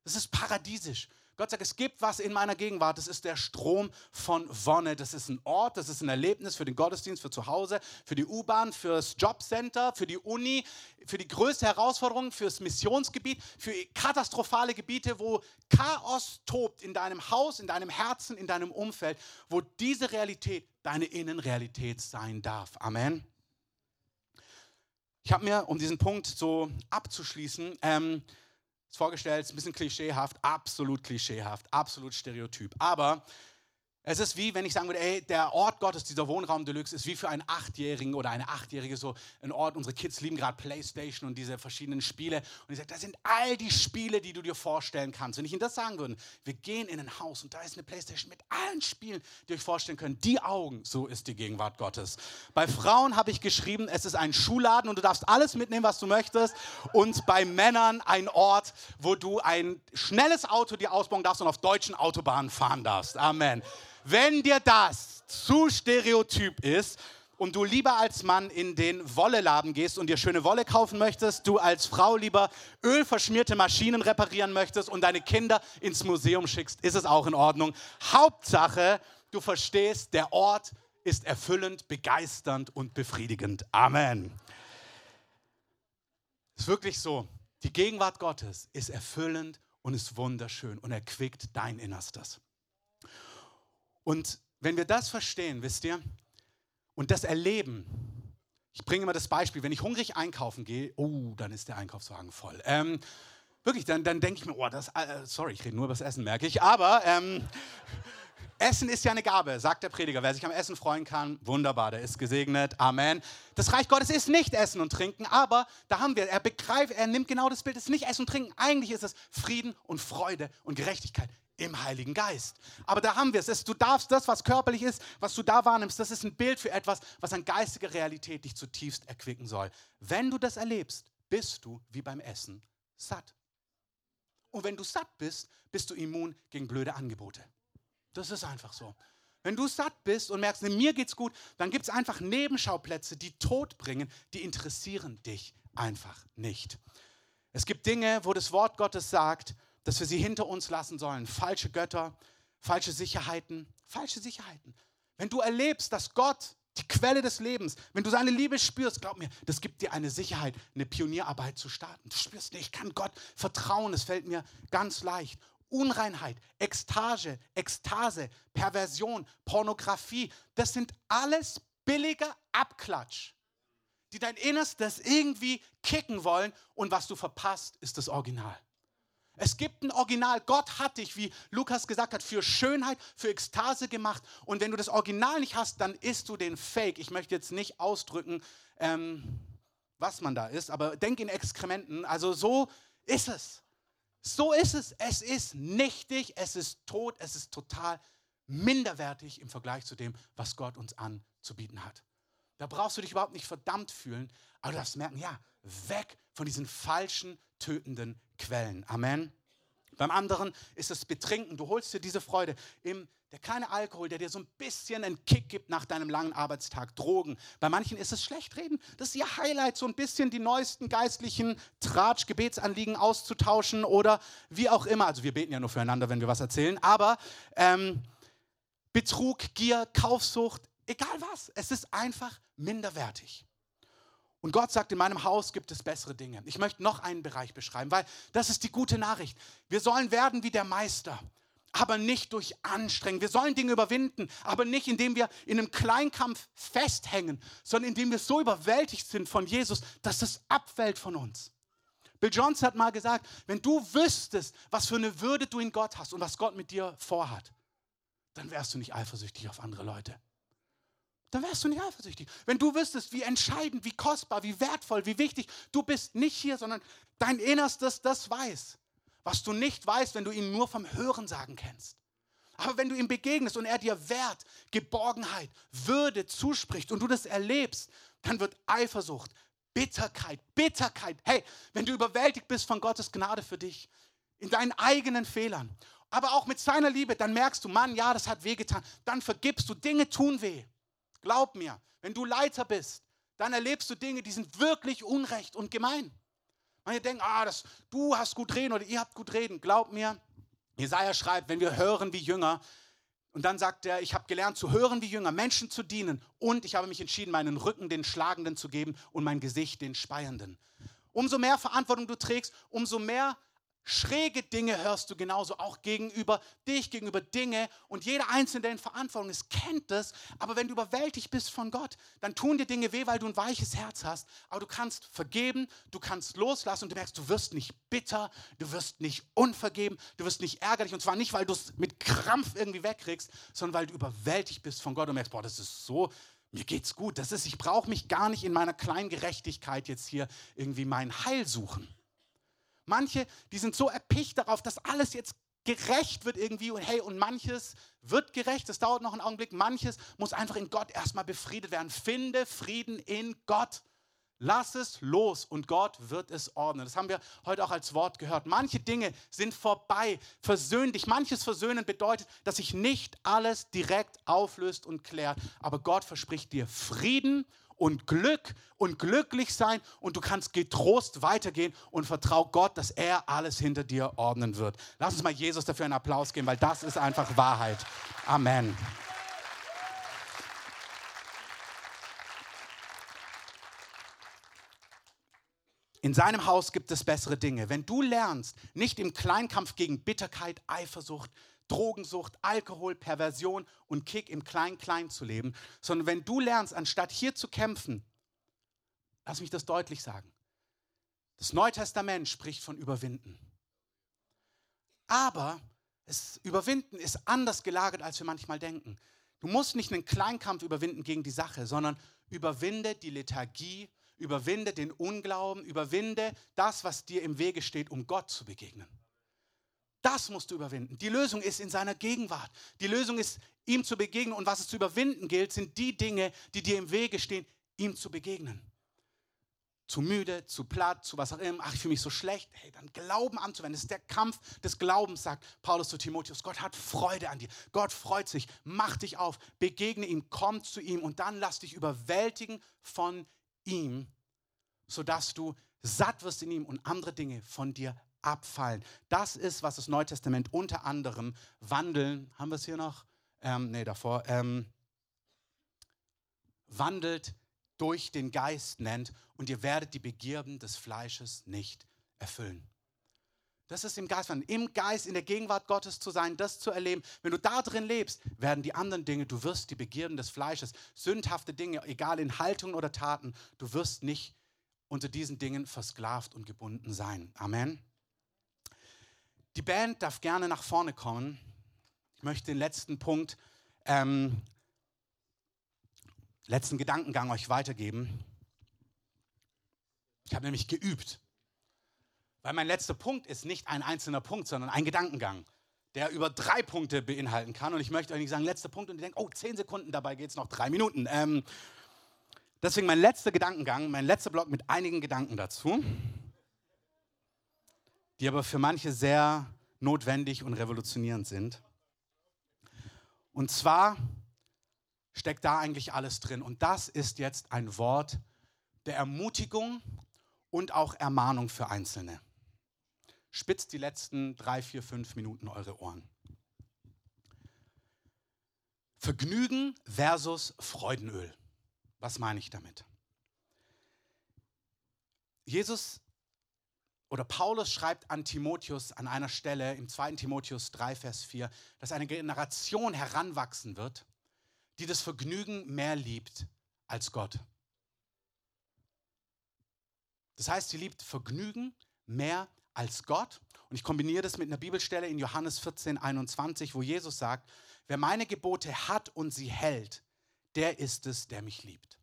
Das ist paradiesisch. Gott sagt, es gibt was in meiner Gegenwart. Das ist der Strom von Wonne. Das ist ein Ort, das ist ein Erlebnis für den Gottesdienst, für zu Hause, für die U-Bahn, fürs Jobcenter, für die Uni, für die größte Herausforderung, fürs Missionsgebiet, für katastrophale Gebiete, wo Chaos tobt in deinem Haus, in deinem Herzen, in deinem Umfeld, wo diese Realität deine Innenrealität sein darf. Amen. Ich habe mir, um diesen Punkt so abzuschließen, ähm, vorgestellt, ist ein bisschen klischeehaft, absolut klischeehaft, absolut stereotyp. Aber es ist wie, wenn ich sagen würde, ey, der Ort Gottes, dieser Wohnraum Deluxe, ist wie für einen Achtjährigen oder eine Achtjährige so ein Ort. Unsere Kids lieben gerade Playstation und diese verschiedenen Spiele. Und ich sage, das sind all die Spiele, die du dir vorstellen kannst. Wenn ich Ihnen das sagen würde, wir gehen in ein Haus und da ist eine Playstation mit allen Spielen, die euch vorstellen könnt. Die Augen, so ist die Gegenwart Gottes. Bei Frauen habe ich geschrieben, es ist ein Schuhladen und du darfst alles mitnehmen, was du möchtest. Und bei Männern ein Ort, wo du ein schnelles Auto dir ausbauen darfst und auf deutschen Autobahnen fahren darfst. Amen. Wenn dir das zu stereotyp ist und du lieber als Mann in den Wolleladen gehst und dir schöne Wolle kaufen möchtest, du als Frau lieber ölverschmierte Maschinen reparieren möchtest und deine Kinder ins Museum schickst, ist es auch in Ordnung. Hauptsache, du verstehst, der Ort ist erfüllend, begeisternd und befriedigend. Amen. Ist wirklich so. Die Gegenwart Gottes ist erfüllend und ist wunderschön und erquickt dein Innerstes. Und wenn wir das verstehen, wisst ihr, und das erleben, ich bringe immer das Beispiel, wenn ich hungrig einkaufen gehe, oh, dann ist der Einkaufswagen voll. Ähm, wirklich, dann, dann denke ich mir, oh, das, äh, sorry, ich rede nur über das Essen, merke ich, aber ähm, Essen ist ja eine Gabe, sagt der Prediger. Wer sich am Essen freuen kann, wunderbar, der ist gesegnet. Amen. Das Reich Gottes ist nicht Essen und Trinken, aber da haben wir, er begreift, er nimmt genau das Bild, es ist nicht Essen und Trinken. Eigentlich ist es Frieden und Freude und Gerechtigkeit im Heiligen Geist. Aber da haben wir es. Du darfst das, was körperlich ist, was du da wahrnimmst, das ist ein Bild für etwas, was an geistiger Realität dich zutiefst erquicken soll. Wenn du das erlebst, bist du wie beim Essen satt. Und wenn du satt bist, bist du immun gegen blöde Angebote. Das ist einfach so. Wenn du satt bist und merkst, mir geht's gut, dann gibt es einfach Nebenschauplätze, die Tod bringen, die interessieren dich einfach nicht. Es gibt Dinge, wo das Wort Gottes sagt, dass wir sie hinter uns lassen sollen. Falsche Götter, falsche Sicherheiten, falsche Sicherheiten. Wenn du erlebst, dass Gott die Quelle des Lebens, wenn du seine Liebe spürst, glaub mir, das gibt dir eine Sicherheit, eine Pionierarbeit zu starten. Du spürst, nee, ich kann Gott vertrauen, es fällt mir ganz leicht. Unreinheit, Ekstase, Ekstase, Perversion, Pornografie, das sind alles billiger Abklatsch, die dein Innerstes irgendwie kicken wollen und was du verpasst, ist das Original. Es gibt ein Original. Gott hat dich, wie Lukas gesagt hat, für Schönheit, für Ekstase gemacht. Und wenn du das Original nicht hast, dann isst du den Fake. Ich möchte jetzt nicht ausdrücken, ähm, was man da ist, aber denk in Exkrementen. Also so ist es. So ist es. Es ist nichtig, es ist tot, es ist total minderwertig im Vergleich zu dem, was Gott uns anzubieten hat. Da brauchst du dich überhaupt nicht verdammt fühlen, aber du darfst merken, ja, weg von diesen falschen, tötenden Quellen. Amen. Beim anderen ist es Betrinken. Du holst dir diese Freude im der kleine Alkohol, der dir so ein bisschen einen Kick gibt nach deinem langen Arbeitstag. Drogen. Bei manchen ist es Schlechtreden. Das ist ihr Highlight, so ein bisschen die neuesten geistlichen Tratsch-Gebetsanliegen auszutauschen oder wie auch immer. Also wir beten ja nur füreinander, wenn wir was erzählen. Aber ähm, Betrug, Gier, Kaufsucht, egal was. Es ist einfach minderwertig. Und Gott sagt, in meinem Haus gibt es bessere Dinge. Ich möchte noch einen Bereich beschreiben, weil das ist die gute Nachricht. Wir sollen werden wie der Meister, aber nicht durch Anstrengung. Wir sollen Dinge überwinden, aber nicht indem wir in einem Kleinkampf festhängen, sondern indem wir so überwältigt sind von Jesus, dass es abfällt von uns. Bill Johnson hat mal gesagt, wenn du wüsstest, was für eine Würde du in Gott hast und was Gott mit dir vorhat, dann wärst du nicht eifersüchtig auf andere Leute dann wärst du nicht eifersüchtig. Wenn du wüsstest, wie entscheidend, wie kostbar, wie wertvoll, wie wichtig, du bist nicht hier, sondern dein Innerstes das weiß. Was du nicht weißt, wenn du ihn nur vom Hörensagen kennst. Aber wenn du ihm begegnest und er dir Wert, Geborgenheit, Würde zuspricht und du das erlebst, dann wird Eifersucht, Bitterkeit, Bitterkeit. Hey, wenn du überwältigt bist von Gottes Gnade für dich, in deinen eigenen Fehlern, aber auch mit seiner Liebe, dann merkst du, Mann, ja, das hat wehgetan. Dann vergibst du, Dinge tun weh. Glaub mir, wenn du Leiter bist, dann erlebst du Dinge, die sind wirklich unrecht und gemein. Manche denken, ah, das, du hast gut reden oder ihr habt gut reden. Glaub mir, Jesaja schreibt, wenn wir hören wie Jünger, und dann sagt er, ich habe gelernt zu hören wie Jünger, Menschen zu dienen und ich habe mich entschieden, meinen Rücken den Schlagenden zu geben und mein Gesicht den Speiernden. Umso mehr Verantwortung du trägst, umso mehr Schräge Dinge hörst du genauso auch gegenüber dich, gegenüber Dinge. Und jeder Einzelne, der in Verantwortung ist, kennt das. Aber wenn du überwältigt bist von Gott, dann tun dir Dinge weh, weil du ein weiches Herz hast. Aber du kannst vergeben, du kannst loslassen und du merkst, du wirst nicht bitter, du wirst nicht unvergeben, du wirst nicht ärgerlich. Und zwar nicht, weil du es mit Krampf irgendwie wegkriegst, sondern weil du überwältigt bist von Gott und merkst, boah, das ist so mir geht's gut. Das ist, ich brauche mich gar nicht in meiner kleinen Gerechtigkeit jetzt hier irgendwie mein Heil suchen. Manche, die sind so erpicht darauf, dass alles jetzt gerecht wird irgendwie und hey, und manches wird gerecht, das dauert noch einen Augenblick, manches muss einfach in Gott erstmal befriedet werden. Finde Frieden in Gott. Lass es los und Gott wird es ordnen. Das haben wir heute auch als Wort gehört. Manche Dinge sind vorbei. Versöhn dich. Manches Versöhnen bedeutet, dass sich nicht alles direkt auflöst und klärt. Aber Gott verspricht dir Frieden und Glück und glücklich sein und du kannst getrost weitergehen und vertrau Gott, dass er alles hinter dir ordnen wird. Lass uns mal Jesus dafür einen Applaus geben, weil das ist einfach Wahrheit. Amen. In seinem Haus gibt es bessere Dinge. Wenn du lernst, nicht im Kleinkampf gegen Bitterkeit, Eifersucht, Drogensucht, Alkohol, Perversion und Kick im Klein-Klein zu leben, sondern wenn du lernst, anstatt hier zu kämpfen, lass mich das deutlich sagen, das Neue Testament spricht von Überwinden. Aber das Überwinden ist anders gelagert, als wir manchmal denken. Du musst nicht einen Kleinkampf überwinden gegen die Sache, sondern überwinde die Lethargie, überwinde den Unglauben, überwinde das, was dir im Wege steht, um Gott zu begegnen. Das musst du überwinden. Die Lösung ist in seiner Gegenwart. Die Lösung ist, ihm zu begegnen. Und was es zu überwinden gilt, sind die Dinge, die dir im Wege stehen, ihm zu begegnen. Zu müde, zu platt, zu was auch immer. Ach, ich fühle mich so schlecht. Hey, dann Glauben anzuwenden. Das ist der Kampf des Glaubens, sagt Paulus zu Timotheus. Gott hat Freude an dir. Gott freut sich. Mach dich auf. Begegne ihm. Komm zu ihm. Und dann lass dich überwältigen von ihm, sodass du satt wirst in ihm und andere Dinge von dir abfallen. Das ist, was das Neue Testament unter anderem wandeln, haben wir es hier noch? Ähm, nee, davor. Ähm, wandelt durch den Geist nennt und ihr werdet die Begierden des Fleisches nicht erfüllen. Das ist im Geist, im Geist, in der Gegenwart Gottes zu sein, das zu erleben. Wenn du da drin lebst, werden die anderen Dinge, du wirst die Begierden des Fleisches, sündhafte Dinge, egal in Haltung oder Taten, du wirst nicht unter diesen Dingen versklavt und gebunden sein. Amen. Die Band darf gerne nach vorne kommen. Ich möchte den letzten Punkt, ähm, letzten Gedankengang euch weitergeben. Ich habe nämlich geübt. Weil mein letzter Punkt ist nicht ein einzelner Punkt, sondern ein Gedankengang, der über drei Punkte beinhalten kann. Und ich möchte euch nicht sagen, letzter Punkt und ihr denkt, oh, zehn Sekunden, dabei geht es noch drei Minuten. Ähm, Deswegen mein letzter Gedankengang, mein letzter Block mit einigen Gedanken dazu, die aber für manche sehr notwendig und revolutionierend sind. Und zwar steckt da eigentlich alles drin. Und das ist jetzt ein Wort der Ermutigung und auch Ermahnung für Einzelne. Spitzt die letzten drei, vier, fünf Minuten eure Ohren. Vergnügen versus Freudenöl. Was meine ich damit? Jesus oder Paulus schreibt an Timotheus an einer Stelle im 2. Timotheus 3, Vers 4, dass eine Generation heranwachsen wird, die das Vergnügen mehr liebt als Gott. Das heißt, sie liebt Vergnügen mehr als Gott. Und ich kombiniere das mit einer Bibelstelle in Johannes 14, 21, wo Jesus sagt, wer meine Gebote hat und sie hält, der ist es, der mich liebt.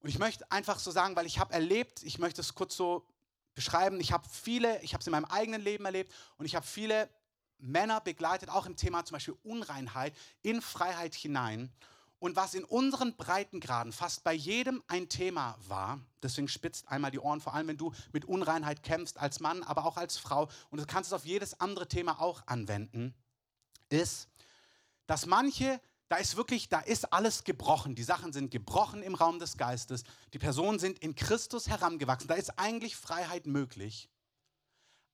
Und ich möchte einfach so sagen, weil ich habe erlebt, ich möchte es kurz so beschreiben, ich habe viele, ich habe es in meinem eigenen Leben erlebt und ich habe viele Männer begleitet, auch im Thema zum Beispiel Unreinheit, in Freiheit hinein. Und was in unseren Breitengraden fast bei jedem ein Thema war, deswegen spitzt einmal die Ohren, vor allem wenn du mit Unreinheit kämpfst als Mann, aber auch als Frau, und du kannst es auf jedes andere Thema auch anwenden, ist, dass manche, da ist wirklich, da ist alles gebrochen. Die Sachen sind gebrochen im Raum des Geistes. Die Personen sind in Christus herangewachsen. Da ist eigentlich Freiheit möglich.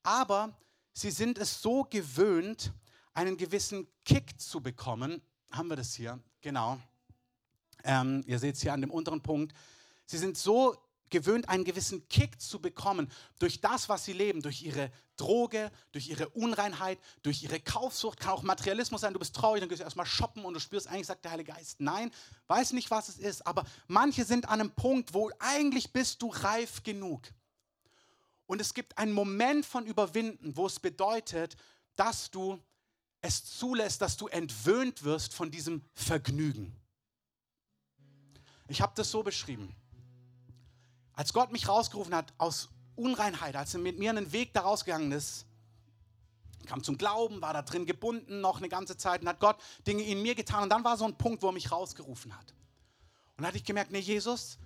Aber sie sind es so gewöhnt, einen gewissen Kick zu bekommen. Haben wir das hier? Genau ähm, ihr seht es hier an dem unteren Punkt. Sie sind so gewöhnt, einen gewissen Kick zu bekommen durch das, was sie leben, durch ihre Droge, durch ihre Unreinheit, durch ihre Kaufsucht. Kann auch Materialismus sein. Du bist traurig, dann gehst du erstmal shoppen und du spürst, eigentlich sagt der Heilige Geist, nein, weiß nicht, was es ist. Aber manche sind an einem Punkt, wo eigentlich bist du reif genug. Und es gibt einen Moment von Überwinden, wo es bedeutet, dass du es zulässt, dass du entwöhnt wirst von diesem Vergnügen. Ich habe das so beschrieben. Als Gott mich rausgerufen hat aus Unreinheit, als er mit mir einen Weg daraus gegangen ist, kam zum Glauben, war da drin gebunden noch eine ganze Zeit und hat Gott Dinge in mir getan. Und dann war so ein Punkt, wo er mich rausgerufen hat. Und da hatte ich gemerkt, nee, Jesus,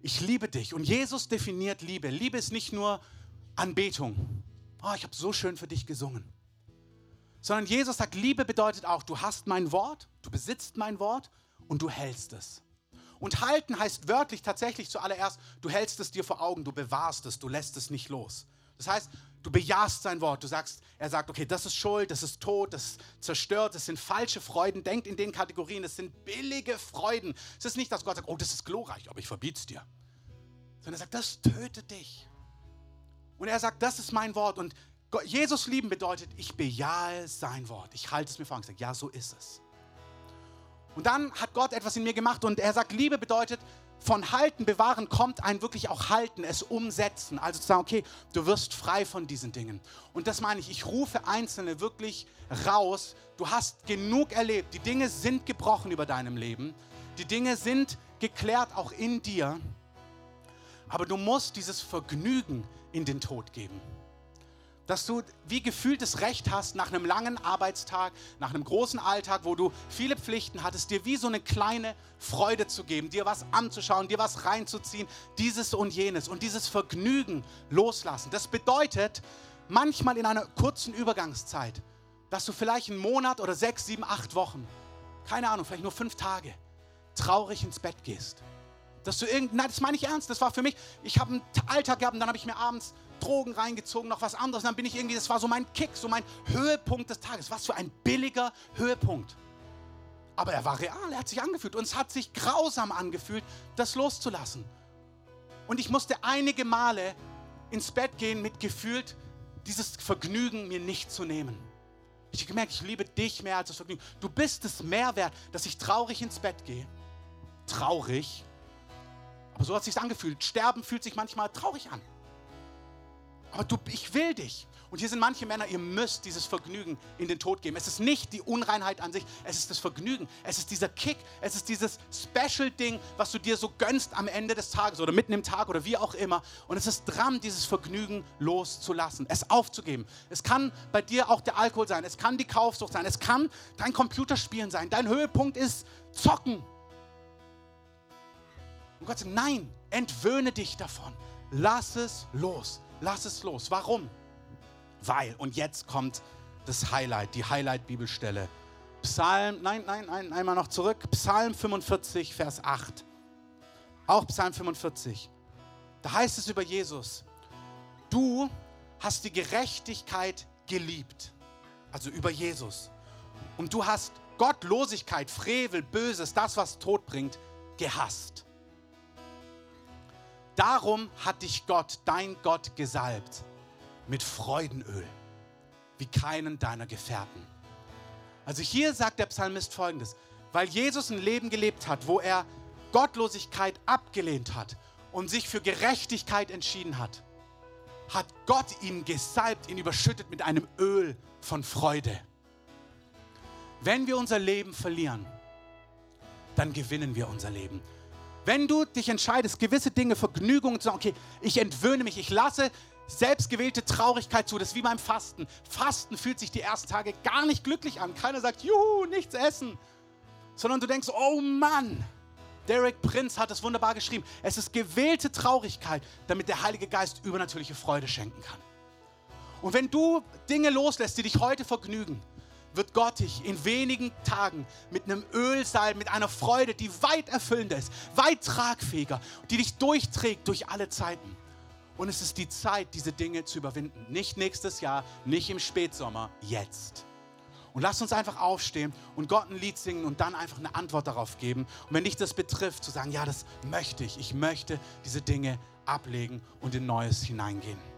ich liebe dich. Und Jesus definiert Liebe. Liebe ist nicht nur Anbetung. Oh, ich habe so schön für dich gesungen. Sondern Jesus sagt, Liebe bedeutet auch, du hast mein Wort, du besitzt mein Wort und du hältst es. Und halten heißt wörtlich tatsächlich zuallererst, du hältst es dir vor Augen, du bewahrst es, du lässt es nicht los. Das heißt, du bejahst sein Wort. Du sagst, er sagt, okay, das ist Schuld, das ist Tod, das ist zerstört, das sind falsche Freuden. Denkt in den Kategorien, das sind billige Freuden. Es ist nicht, dass Gott sagt, oh, das ist glorreich, aber ich verbiete es dir. Sondern er sagt, das tötet dich. Und er sagt, das ist mein Wort. Und Jesus lieben bedeutet, ich bejahe sein Wort. Ich halte es mir vor und sage, ja, so ist es. Und dann hat Gott etwas in mir gemacht und er sagt, Liebe bedeutet, von halten, bewahren kommt ein wirklich auch halten, es umsetzen. Also zu sagen, okay, du wirst frei von diesen Dingen. Und das meine ich, ich rufe Einzelne wirklich raus. Du hast genug erlebt. Die Dinge sind gebrochen über deinem Leben. Die Dinge sind geklärt auch in dir. Aber du musst dieses Vergnügen in den Tod geben dass du wie gefühlt das Recht hast, nach einem langen Arbeitstag, nach einem großen Alltag, wo du viele Pflichten hattest, dir wie so eine kleine Freude zu geben, dir was anzuschauen, dir was reinzuziehen, dieses und jenes und dieses Vergnügen loslassen. Das bedeutet manchmal in einer kurzen Übergangszeit, dass du vielleicht einen Monat oder sechs, sieben, acht Wochen, keine Ahnung, vielleicht nur fünf Tage, traurig ins Bett gehst. Dass du irgend, nein, das meine ich ernst. Das war für mich, ich habe einen Alltag gehabt und dann habe ich mir abends Drogen reingezogen, noch was anderes. Und dann bin ich irgendwie, das war so mein Kick, so mein Höhepunkt des Tages. Was für ein billiger Höhepunkt. Aber er war real, er hat sich angefühlt. Und es hat sich grausam angefühlt, das loszulassen. Und ich musste einige Male ins Bett gehen mit gefühlt, dieses Vergnügen mir nicht zu nehmen. Ich habe gemerkt, ich liebe dich mehr als das Vergnügen. Du bist es mehr wert, dass ich traurig ins Bett gehe. Traurig. Aber so hat es sich angefühlt. Sterben fühlt sich manchmal traurig an. Aber du, ich will dich. Und hier sind manche Männer, ihr müsst dieses Vergnügen in den Tod geben. Es ist nicht die Unreinheit an sich, es ist das Vergnügen. Es ist dieser Kick, es ist dieses Special-Ding, was du dir so gönnst am Ende des Tages oder mitten im Tag oder wie auch immer. Und es ist dran, dieses Vergnügen loszulassen, es aufzugeben. Es kann bei dir auch der Alkohol sein, es kann die Kaufsucht sein, es kann dein Computerspielen sein. Dein Höhepunkt ist Zocken. Und Gott sagt, nein, entwöhne dich davon. Lass es los. Lass es los. Warum? Weil, und jetzt kommt das Highlight, die Highlight-Bibelstelle. Psalm, nein, nein, nein, einmal noch zurück. Psalm 45, Vers 8. Auch Psalm 45. Da heißt es über Jesus, du hast die Gerechtigkeit geliebt. Also über Jesus. Und du hast Gottlosigkeit, Frevel, Böses, das, was Tod bringt, gehasst. Darum hat dich Gott, dein Gott, gesalbt mit Freudenöl, wie keinen deiner Gefährten. Also hier sagt der Psalmist folgendes, weil Jesus ein Leben gelebt hat, wo er Gottlosigkeit abgelehnt hat und sich für Gerechtigkeit entschieden hat, hat Gott ihn gesalbt, ihn überschüttet mit einem Öl von Freude. Wenn wir unser Leben verlieren, dann gewinnen wir unser Leben. Wenn du dich entscheidest, gewisse Dinge, Vergnügungen zu sagen, okay, ich entwöhne mich, ich lasse selbstgewählte Traurigkeit zu, das ist wie beim Fasten. Fasten fühlt sich die ersten Tage gar nicht glücklich an. Keiner sagt, juhu, nichts essen. Sondern du denkst, oh Mann, Derek Prinz hat es wunderbar geschrieben. Es ist gewählte Traurigkeit, damit der Heilige Geist übernatürliche Freude schenken kann. Und wenn du Dinge loslässt, die dich heute vergnügen, wird Gott dich in wenigen Tagen mit einem Ölsalb, mit einer Freude, die weit erfüllender ist, weit tragfähiger, die dich durchträgt durch alle Zeiten. Und es ist die Zeit, diese Dinge zu überwinden. Nicht nächstes Jahr, nicht im Spätsommer, jetzt. Und lass uns einfach aufstehen und Gott ein Lied singen und dann einfach eine Antwort darauf geben. Und wenn dich das betrifft, zu sagen, ja, das möchte ich. Ich möchte diese Dinge ablegen und in Neues hineingehen.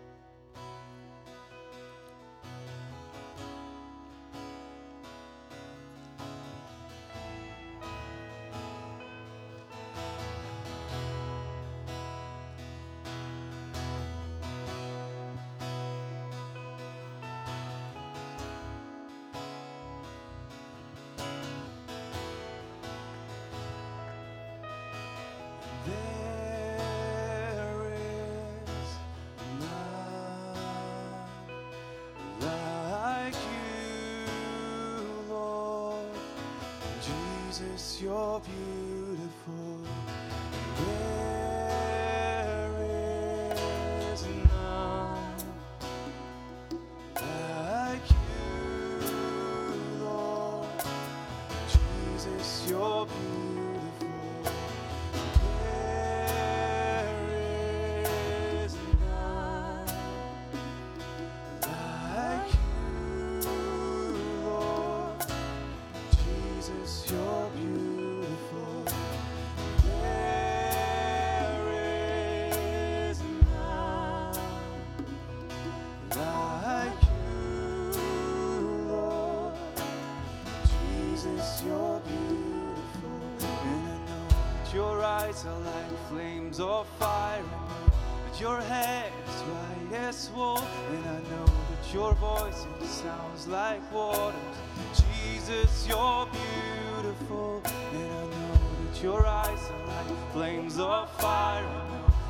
Flames of fire.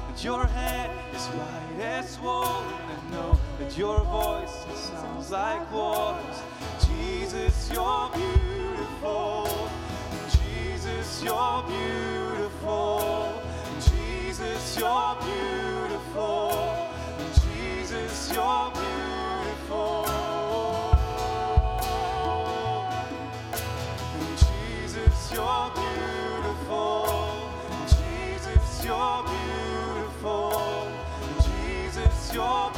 That your hair is white as wool. And I know that your voice sounds like waters. Jesus, you're beautiful. Jesus, you're beautiful. Jesus, you're beautiful. Jesus,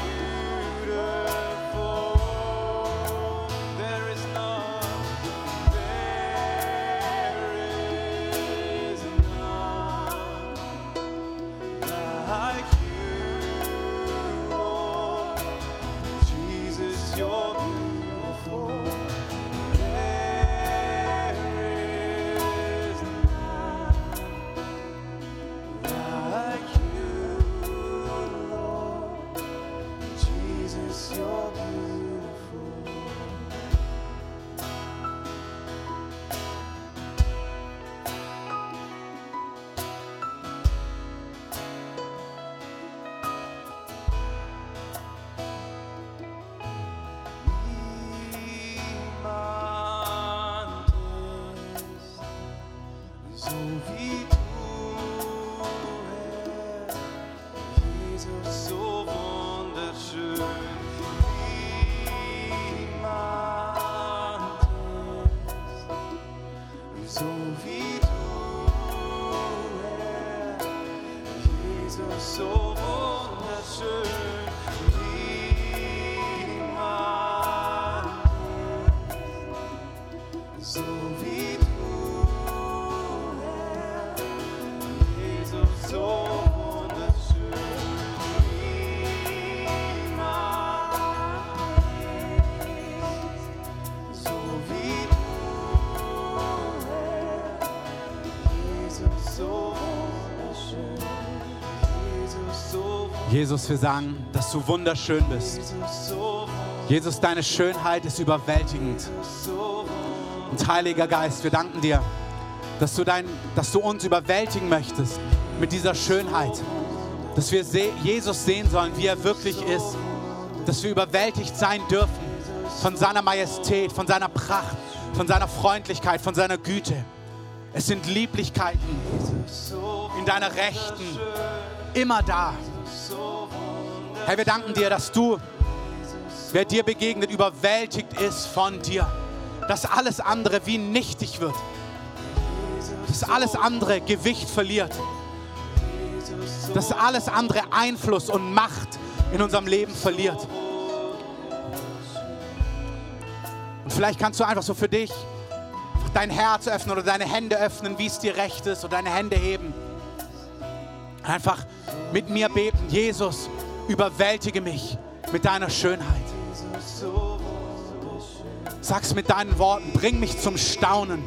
Jesus, wir sagen, dass du wunderschön bist. Jesus, deine Schönheit ist überwältigend. Und Heiliger Geist, wir danken dir, dass du, dein, dass du uns überwältigen möchtest mit dieser Schönheit. Dass wir Jesus sehen sollen, wie er wirklich ist. Dass wir überwältigt sein dürfen von seiner Majestät, von seiner Pracht, von seiner Freundlichkeit, von seiner Güte. Es sind Lieblichkeiten in deiner Rechten, immer da. Herr, wir danken dir, dass du, wer dir begegnet, überwältigt ist von dir. Dass alles andere wie nichtig wird. Dass alles andere Gewicht verliert. Dass alles andere Einfluss und Macht in unserem Leben verliert. Und vielleicht kannst du einfach so für dich dein Herz öffnen oder deine Hände öffnen, wie es dir recht ist, oder deine Hände heben. Einfach mit mir beten. Jesus, überwältige mich mit deiner Schönheit. Sag's mit deinen Worten, bring mich zum Staunen.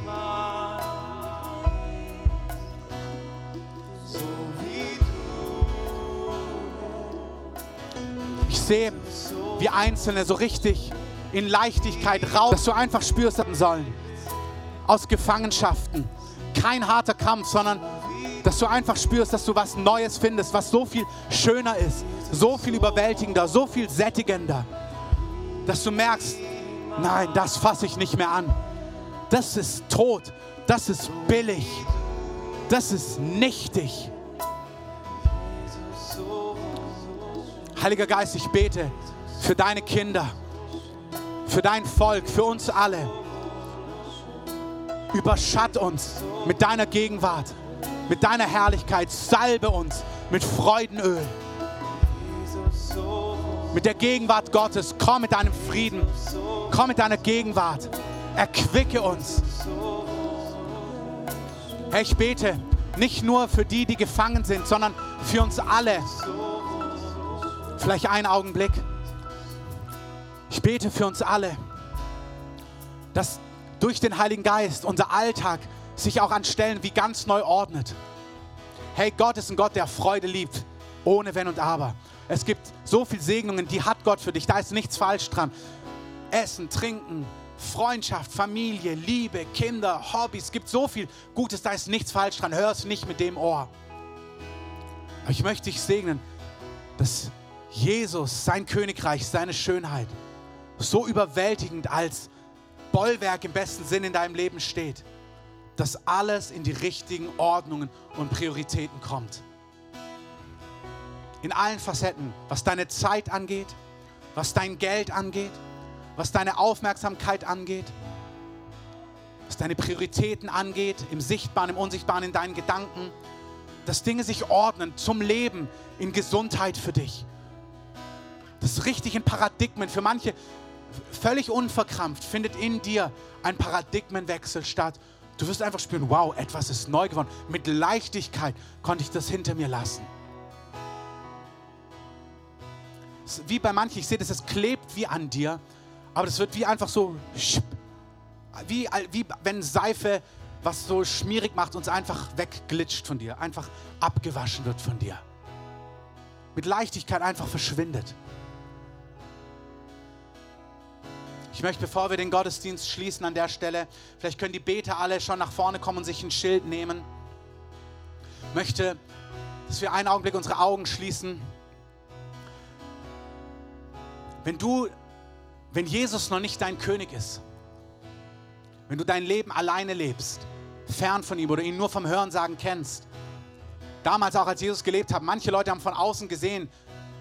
Ich sehe, wie Einzelne so richtig in Leichtigkeit raus, dass du einfach spürst haben sollen. Aus Gefangenschaften. Kein harter Kampf, sondern dass du einfach spürst, dass du was Neues findest, was so viel schöner ist, so viel überwältigender, so viel sättigender. Dass du merkst, nein, das fasse ich nicht mehr an. Das ist tot, das ist billig, das ist nichtig. Heiliger Geist, ich bete für deine Kinder, für dein Volk, für uns alle. Überschatt uns mit deiner Gegenwart, mit deiner Herrlichkeit. Salbe uns mit Freudenöl. Mit der Gegenwart Gottes. Komm mit deinem Frieden. Komm mit deiner Gegenwart. Erquicke uns. Herr, ich bete nicht nur für die, die gefangen sind, sondern für uns alle. Vielleicht einen Augenblick. Ich bete für uns alle, dass durch den Heiligen Geist unser Alltag sich auch an Stellen wie ganz neu ordnet. Hey, Gott ist ein Gott, der Freude liebt, ohne Wenn und Aber. Es gibt so viele Segnungen, die hat Gott für dich. Da ist nichts falsch dran. Essen, Trinken, Freundschaft, Familie, Liebe, Kinder, Hobbys. Es gibt so viel Gutes, da ist nichts falsch dran. Hör es nicht mit dem Ohr. Aber ich möchte dich segnen, dass Jesus, sein Königreich, seine Schönheit so überwältigend als Bollwerk im besten Sinn in deinem Leben steht, dass alles in die richtigen Ordnungen und Prioritäten kommt. In allen Facetten, was deine Zeit angeht, was dein Geld angeht, was deine Aufmerksamkeit angeht, was deine Prioritäten angeht, im Sichtbaren, im Unsichtbaren, in deinen Gedanken, dass Dinge sich ordnen zum Leben, in Gesundheit für dich. Das richtig in Paradigmen. Für manche völlig unverkrampft findet in dir ein Paradigmenwechsel statt. Du wirst einfach spüren, wow, etwas ist neu geworden. Mit Leichtigkeit konnte ich das hinter mir lassen. Wie bei manchen, ich sehe das, es klebt wie an dir, aber das wird wie einfach so, wie, wie wenn Seife was so schmierig macht, uns einfach wegglitscht von dir, einfach abgewaschen wird von dir. Mit Leichtigkeit einfach verschwindet. Ich möchte, bevor wir den Gottesdienst schließen an der Stelle, vielleicht können die Beter alle schon nach vorne kommen und sich ein Schild nehmen. Ich möchte, dass wir einen Augenblick unsere Augen schließen. Wenn du, wenn Jesus noch nicht dein König ist, wenn du dein Leben alleine lebst, fern von ihm oder ihn nur vom Hörensagen kennst, damals auch als Jesus gelebt hat, manche Leute haben von außen gesehen,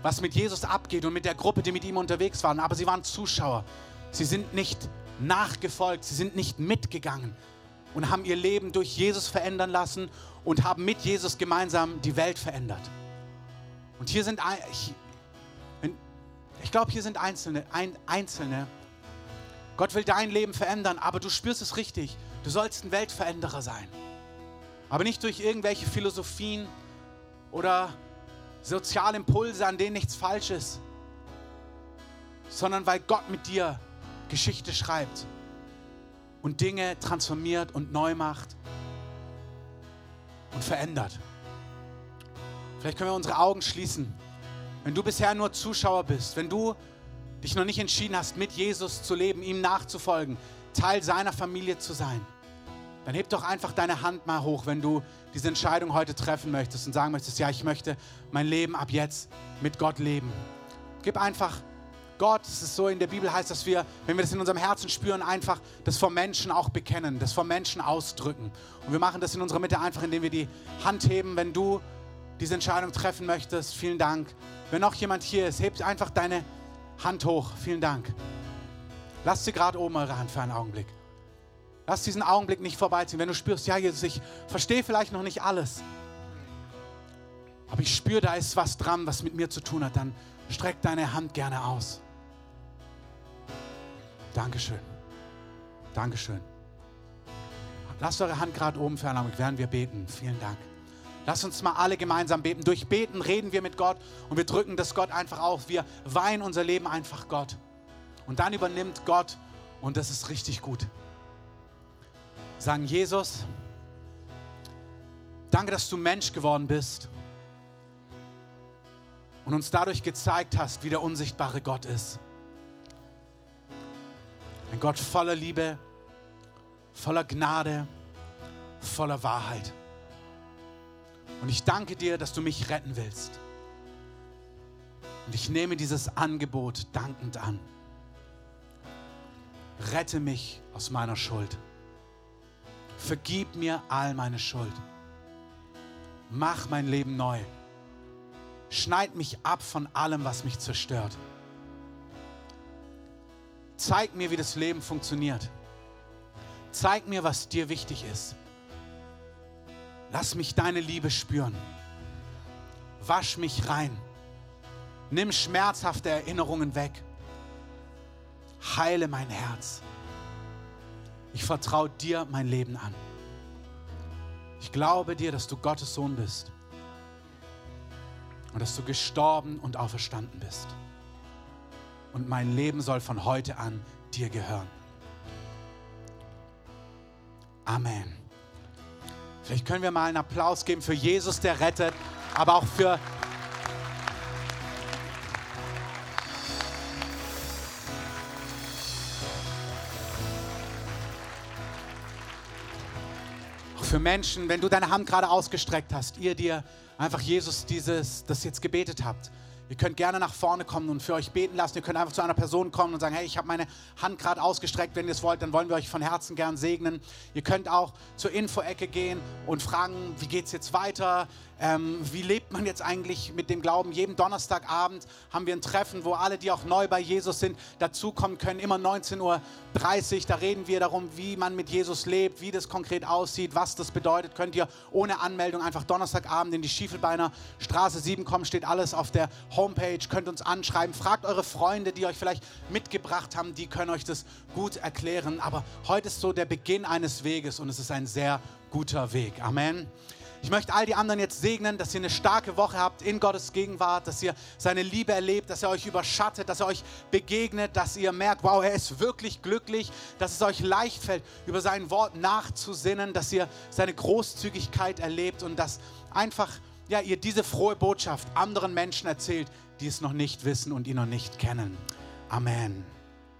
was mit Jesus abgeht und mit der Gruppe, die mit ihm unterwegs waren, aber sie waren Zuschauer. Sie sind nicht nachgefolgt, sie sind nicht mitgegangen und haben ihr Leben durch Jesus verändern lassen und haben mit Jesus gemeinsam die Welt verändert. Und hier sind, ich, ich glaube, hier sind Einzelne, ein, Einzelne. Gott will dein Leben verändern, aber du spürst es richtig. Du sollst ein Weltveränderer sein. Aber nicht durch irgendwelche Philosophien oder soziale Impulse, an denen nichts falsch ist, sondern weil Gott mit dir Geschichte schreibt und Dinge transformiert und neu macht und verändert. Vielleicht können wir unsere Augen schließen. Wenn du bisher nur Zuschauer bist, wenn du dich noch nicht entschieden hast, mit Jesus zu leben, ihm nachzufolgen, Teil seiner Familie zu sein, dann heb doch einfach deine Hand mal hoch, wenn du diese Entscheidung heute treffen möchtest und sagen möchtest, ja, ich möchte mein Leben ab jetzt mit Gott leben. Gib einfach Gott, es ist so in der Bibel heißt, dass wir, wenn wir das in unserem Herzen spüren, einfach das vor Menschen auch bekennen, das vor Menschen ausdrücken. Und wir machen das in unserer Mitte einfach, indem wir die Hand heben, wenn du diese Entscheidung treffen möchtest. Vielen Dank. Wenn noch jemand hier ist, hebt einfach deine Hand hoch. Vielen Dank. Lasst sie gerade oben eure Hand für einen Augenblick. Lass diesen Augenblick nicht vorbeiziehen. Wenn du spürst, ja, Jesus, ich verstehe vielleicht noch nicht alles, aber ich spüre, da ist was dran, was mit mir zu tun hat, dann streck deine Hand gerne aus. Dankeschön. Dankeschön. Lasst eure Hand gerade oben Augenblick, während wir beten. Vielen Dank. Lasst uns mal alle gemeinsam beten. Durch Beten reden wir mit Gott und wir drücken das Gott einfach auf. Wir weihen unser Leben einfach Gott. Und dann übernimmt Gott und das ist richtig gut. Sagen Jesus, danke, dass du Mensch geworden bist und uns dadurch gezeigt hast, wie der unsichtbare Gott ist. Ein Gott voller Liebe, voller Gnade, voller Wahrheit. Und ich danke dir, dass du mich retten willst. Und ich nehme dieses Angebot dankend an. Rette mich aus meiner Schuld. Vergib mir all meine Schuld. Mach mein Leben neu. Schneid mich ab von allem, was mich zerstört. Zeig mir, wie das Leben funktioniert. Zeig mir, was dir wichtig ist. Lass mich deine Liebe spüren. Wasch mich rein. Nimm schmerzhafte Erinnerungen weg. Heile mein Herz. Ich vertraue dir mein Leben an. Ich glaube dir, dass du Gottes Sohn bist und dass du gestorben und auferstanden bist. Und mein Leben soll von heute an dir gehören. Amen. Vielleicht können wir mal einen Applaus geben für Jesus, der rettet, aber auch für für Menschen, wenn du deine Hand gerade ausgestreckt hast, ihr dir einfach Jesus dieses, das jetzt gebetet habt. Ihr könnt gerne nach vorne kommen und für euch beten lassen. Ihr könnt einfach zu einer Person kommen und sagen, hey, ich habe meine Hand gerade ausgestreckt. Wenn ihr es wollt, dann wollen wir euch von Herzen gern segnen. Ihr könnt auch zur Info-Ecke gehen und fragen, wie geht es jetzt weiter? Ähm, wie lebt man jetzt eigentlich mit dem Glauben? Jeden Donnerstagabend haben wir ein Treffen, wo alle, die auch neu bei Jesus sind, dazukommen können. Immer 19.30 Uhr. Da reden wir darum, wie man mit Jesus lebt, wie das konkret aussieht, was das bedeutet. Könnt ihr ohne Anmeldung einfach Donnerstagabend in die Schiefelbeiner Straße 7 kommen. Steht alles auf der Homepage. Könnt uns anschreiben. Fragt eure Freunde, die euch vielleicht mitgebracht haben. Die können euch das gut erklären. Aber heute ist so der Beginn eines Weges und es ist ein sehr guter Weg. Amen. Ich möchte all die anderen jetzt segnen, dass ihr eine starke Woche habt in Gottes Gegenwart, dass ihr seine Liebe erlebt, dass er euch überschattet, dass er euch begegnet, dass ihr merkt, wow, er ist wirklich glücklich, dass es euch leicht fällt, über sein Wort nachzusinnen, dass ihr seine Großzügigkeit erlebt und dass einfach ja, ihr diese frohe Botschaft anderen Menschen erzählt, die es noch nicht wissen und ihn noch nicht kennen. Amen.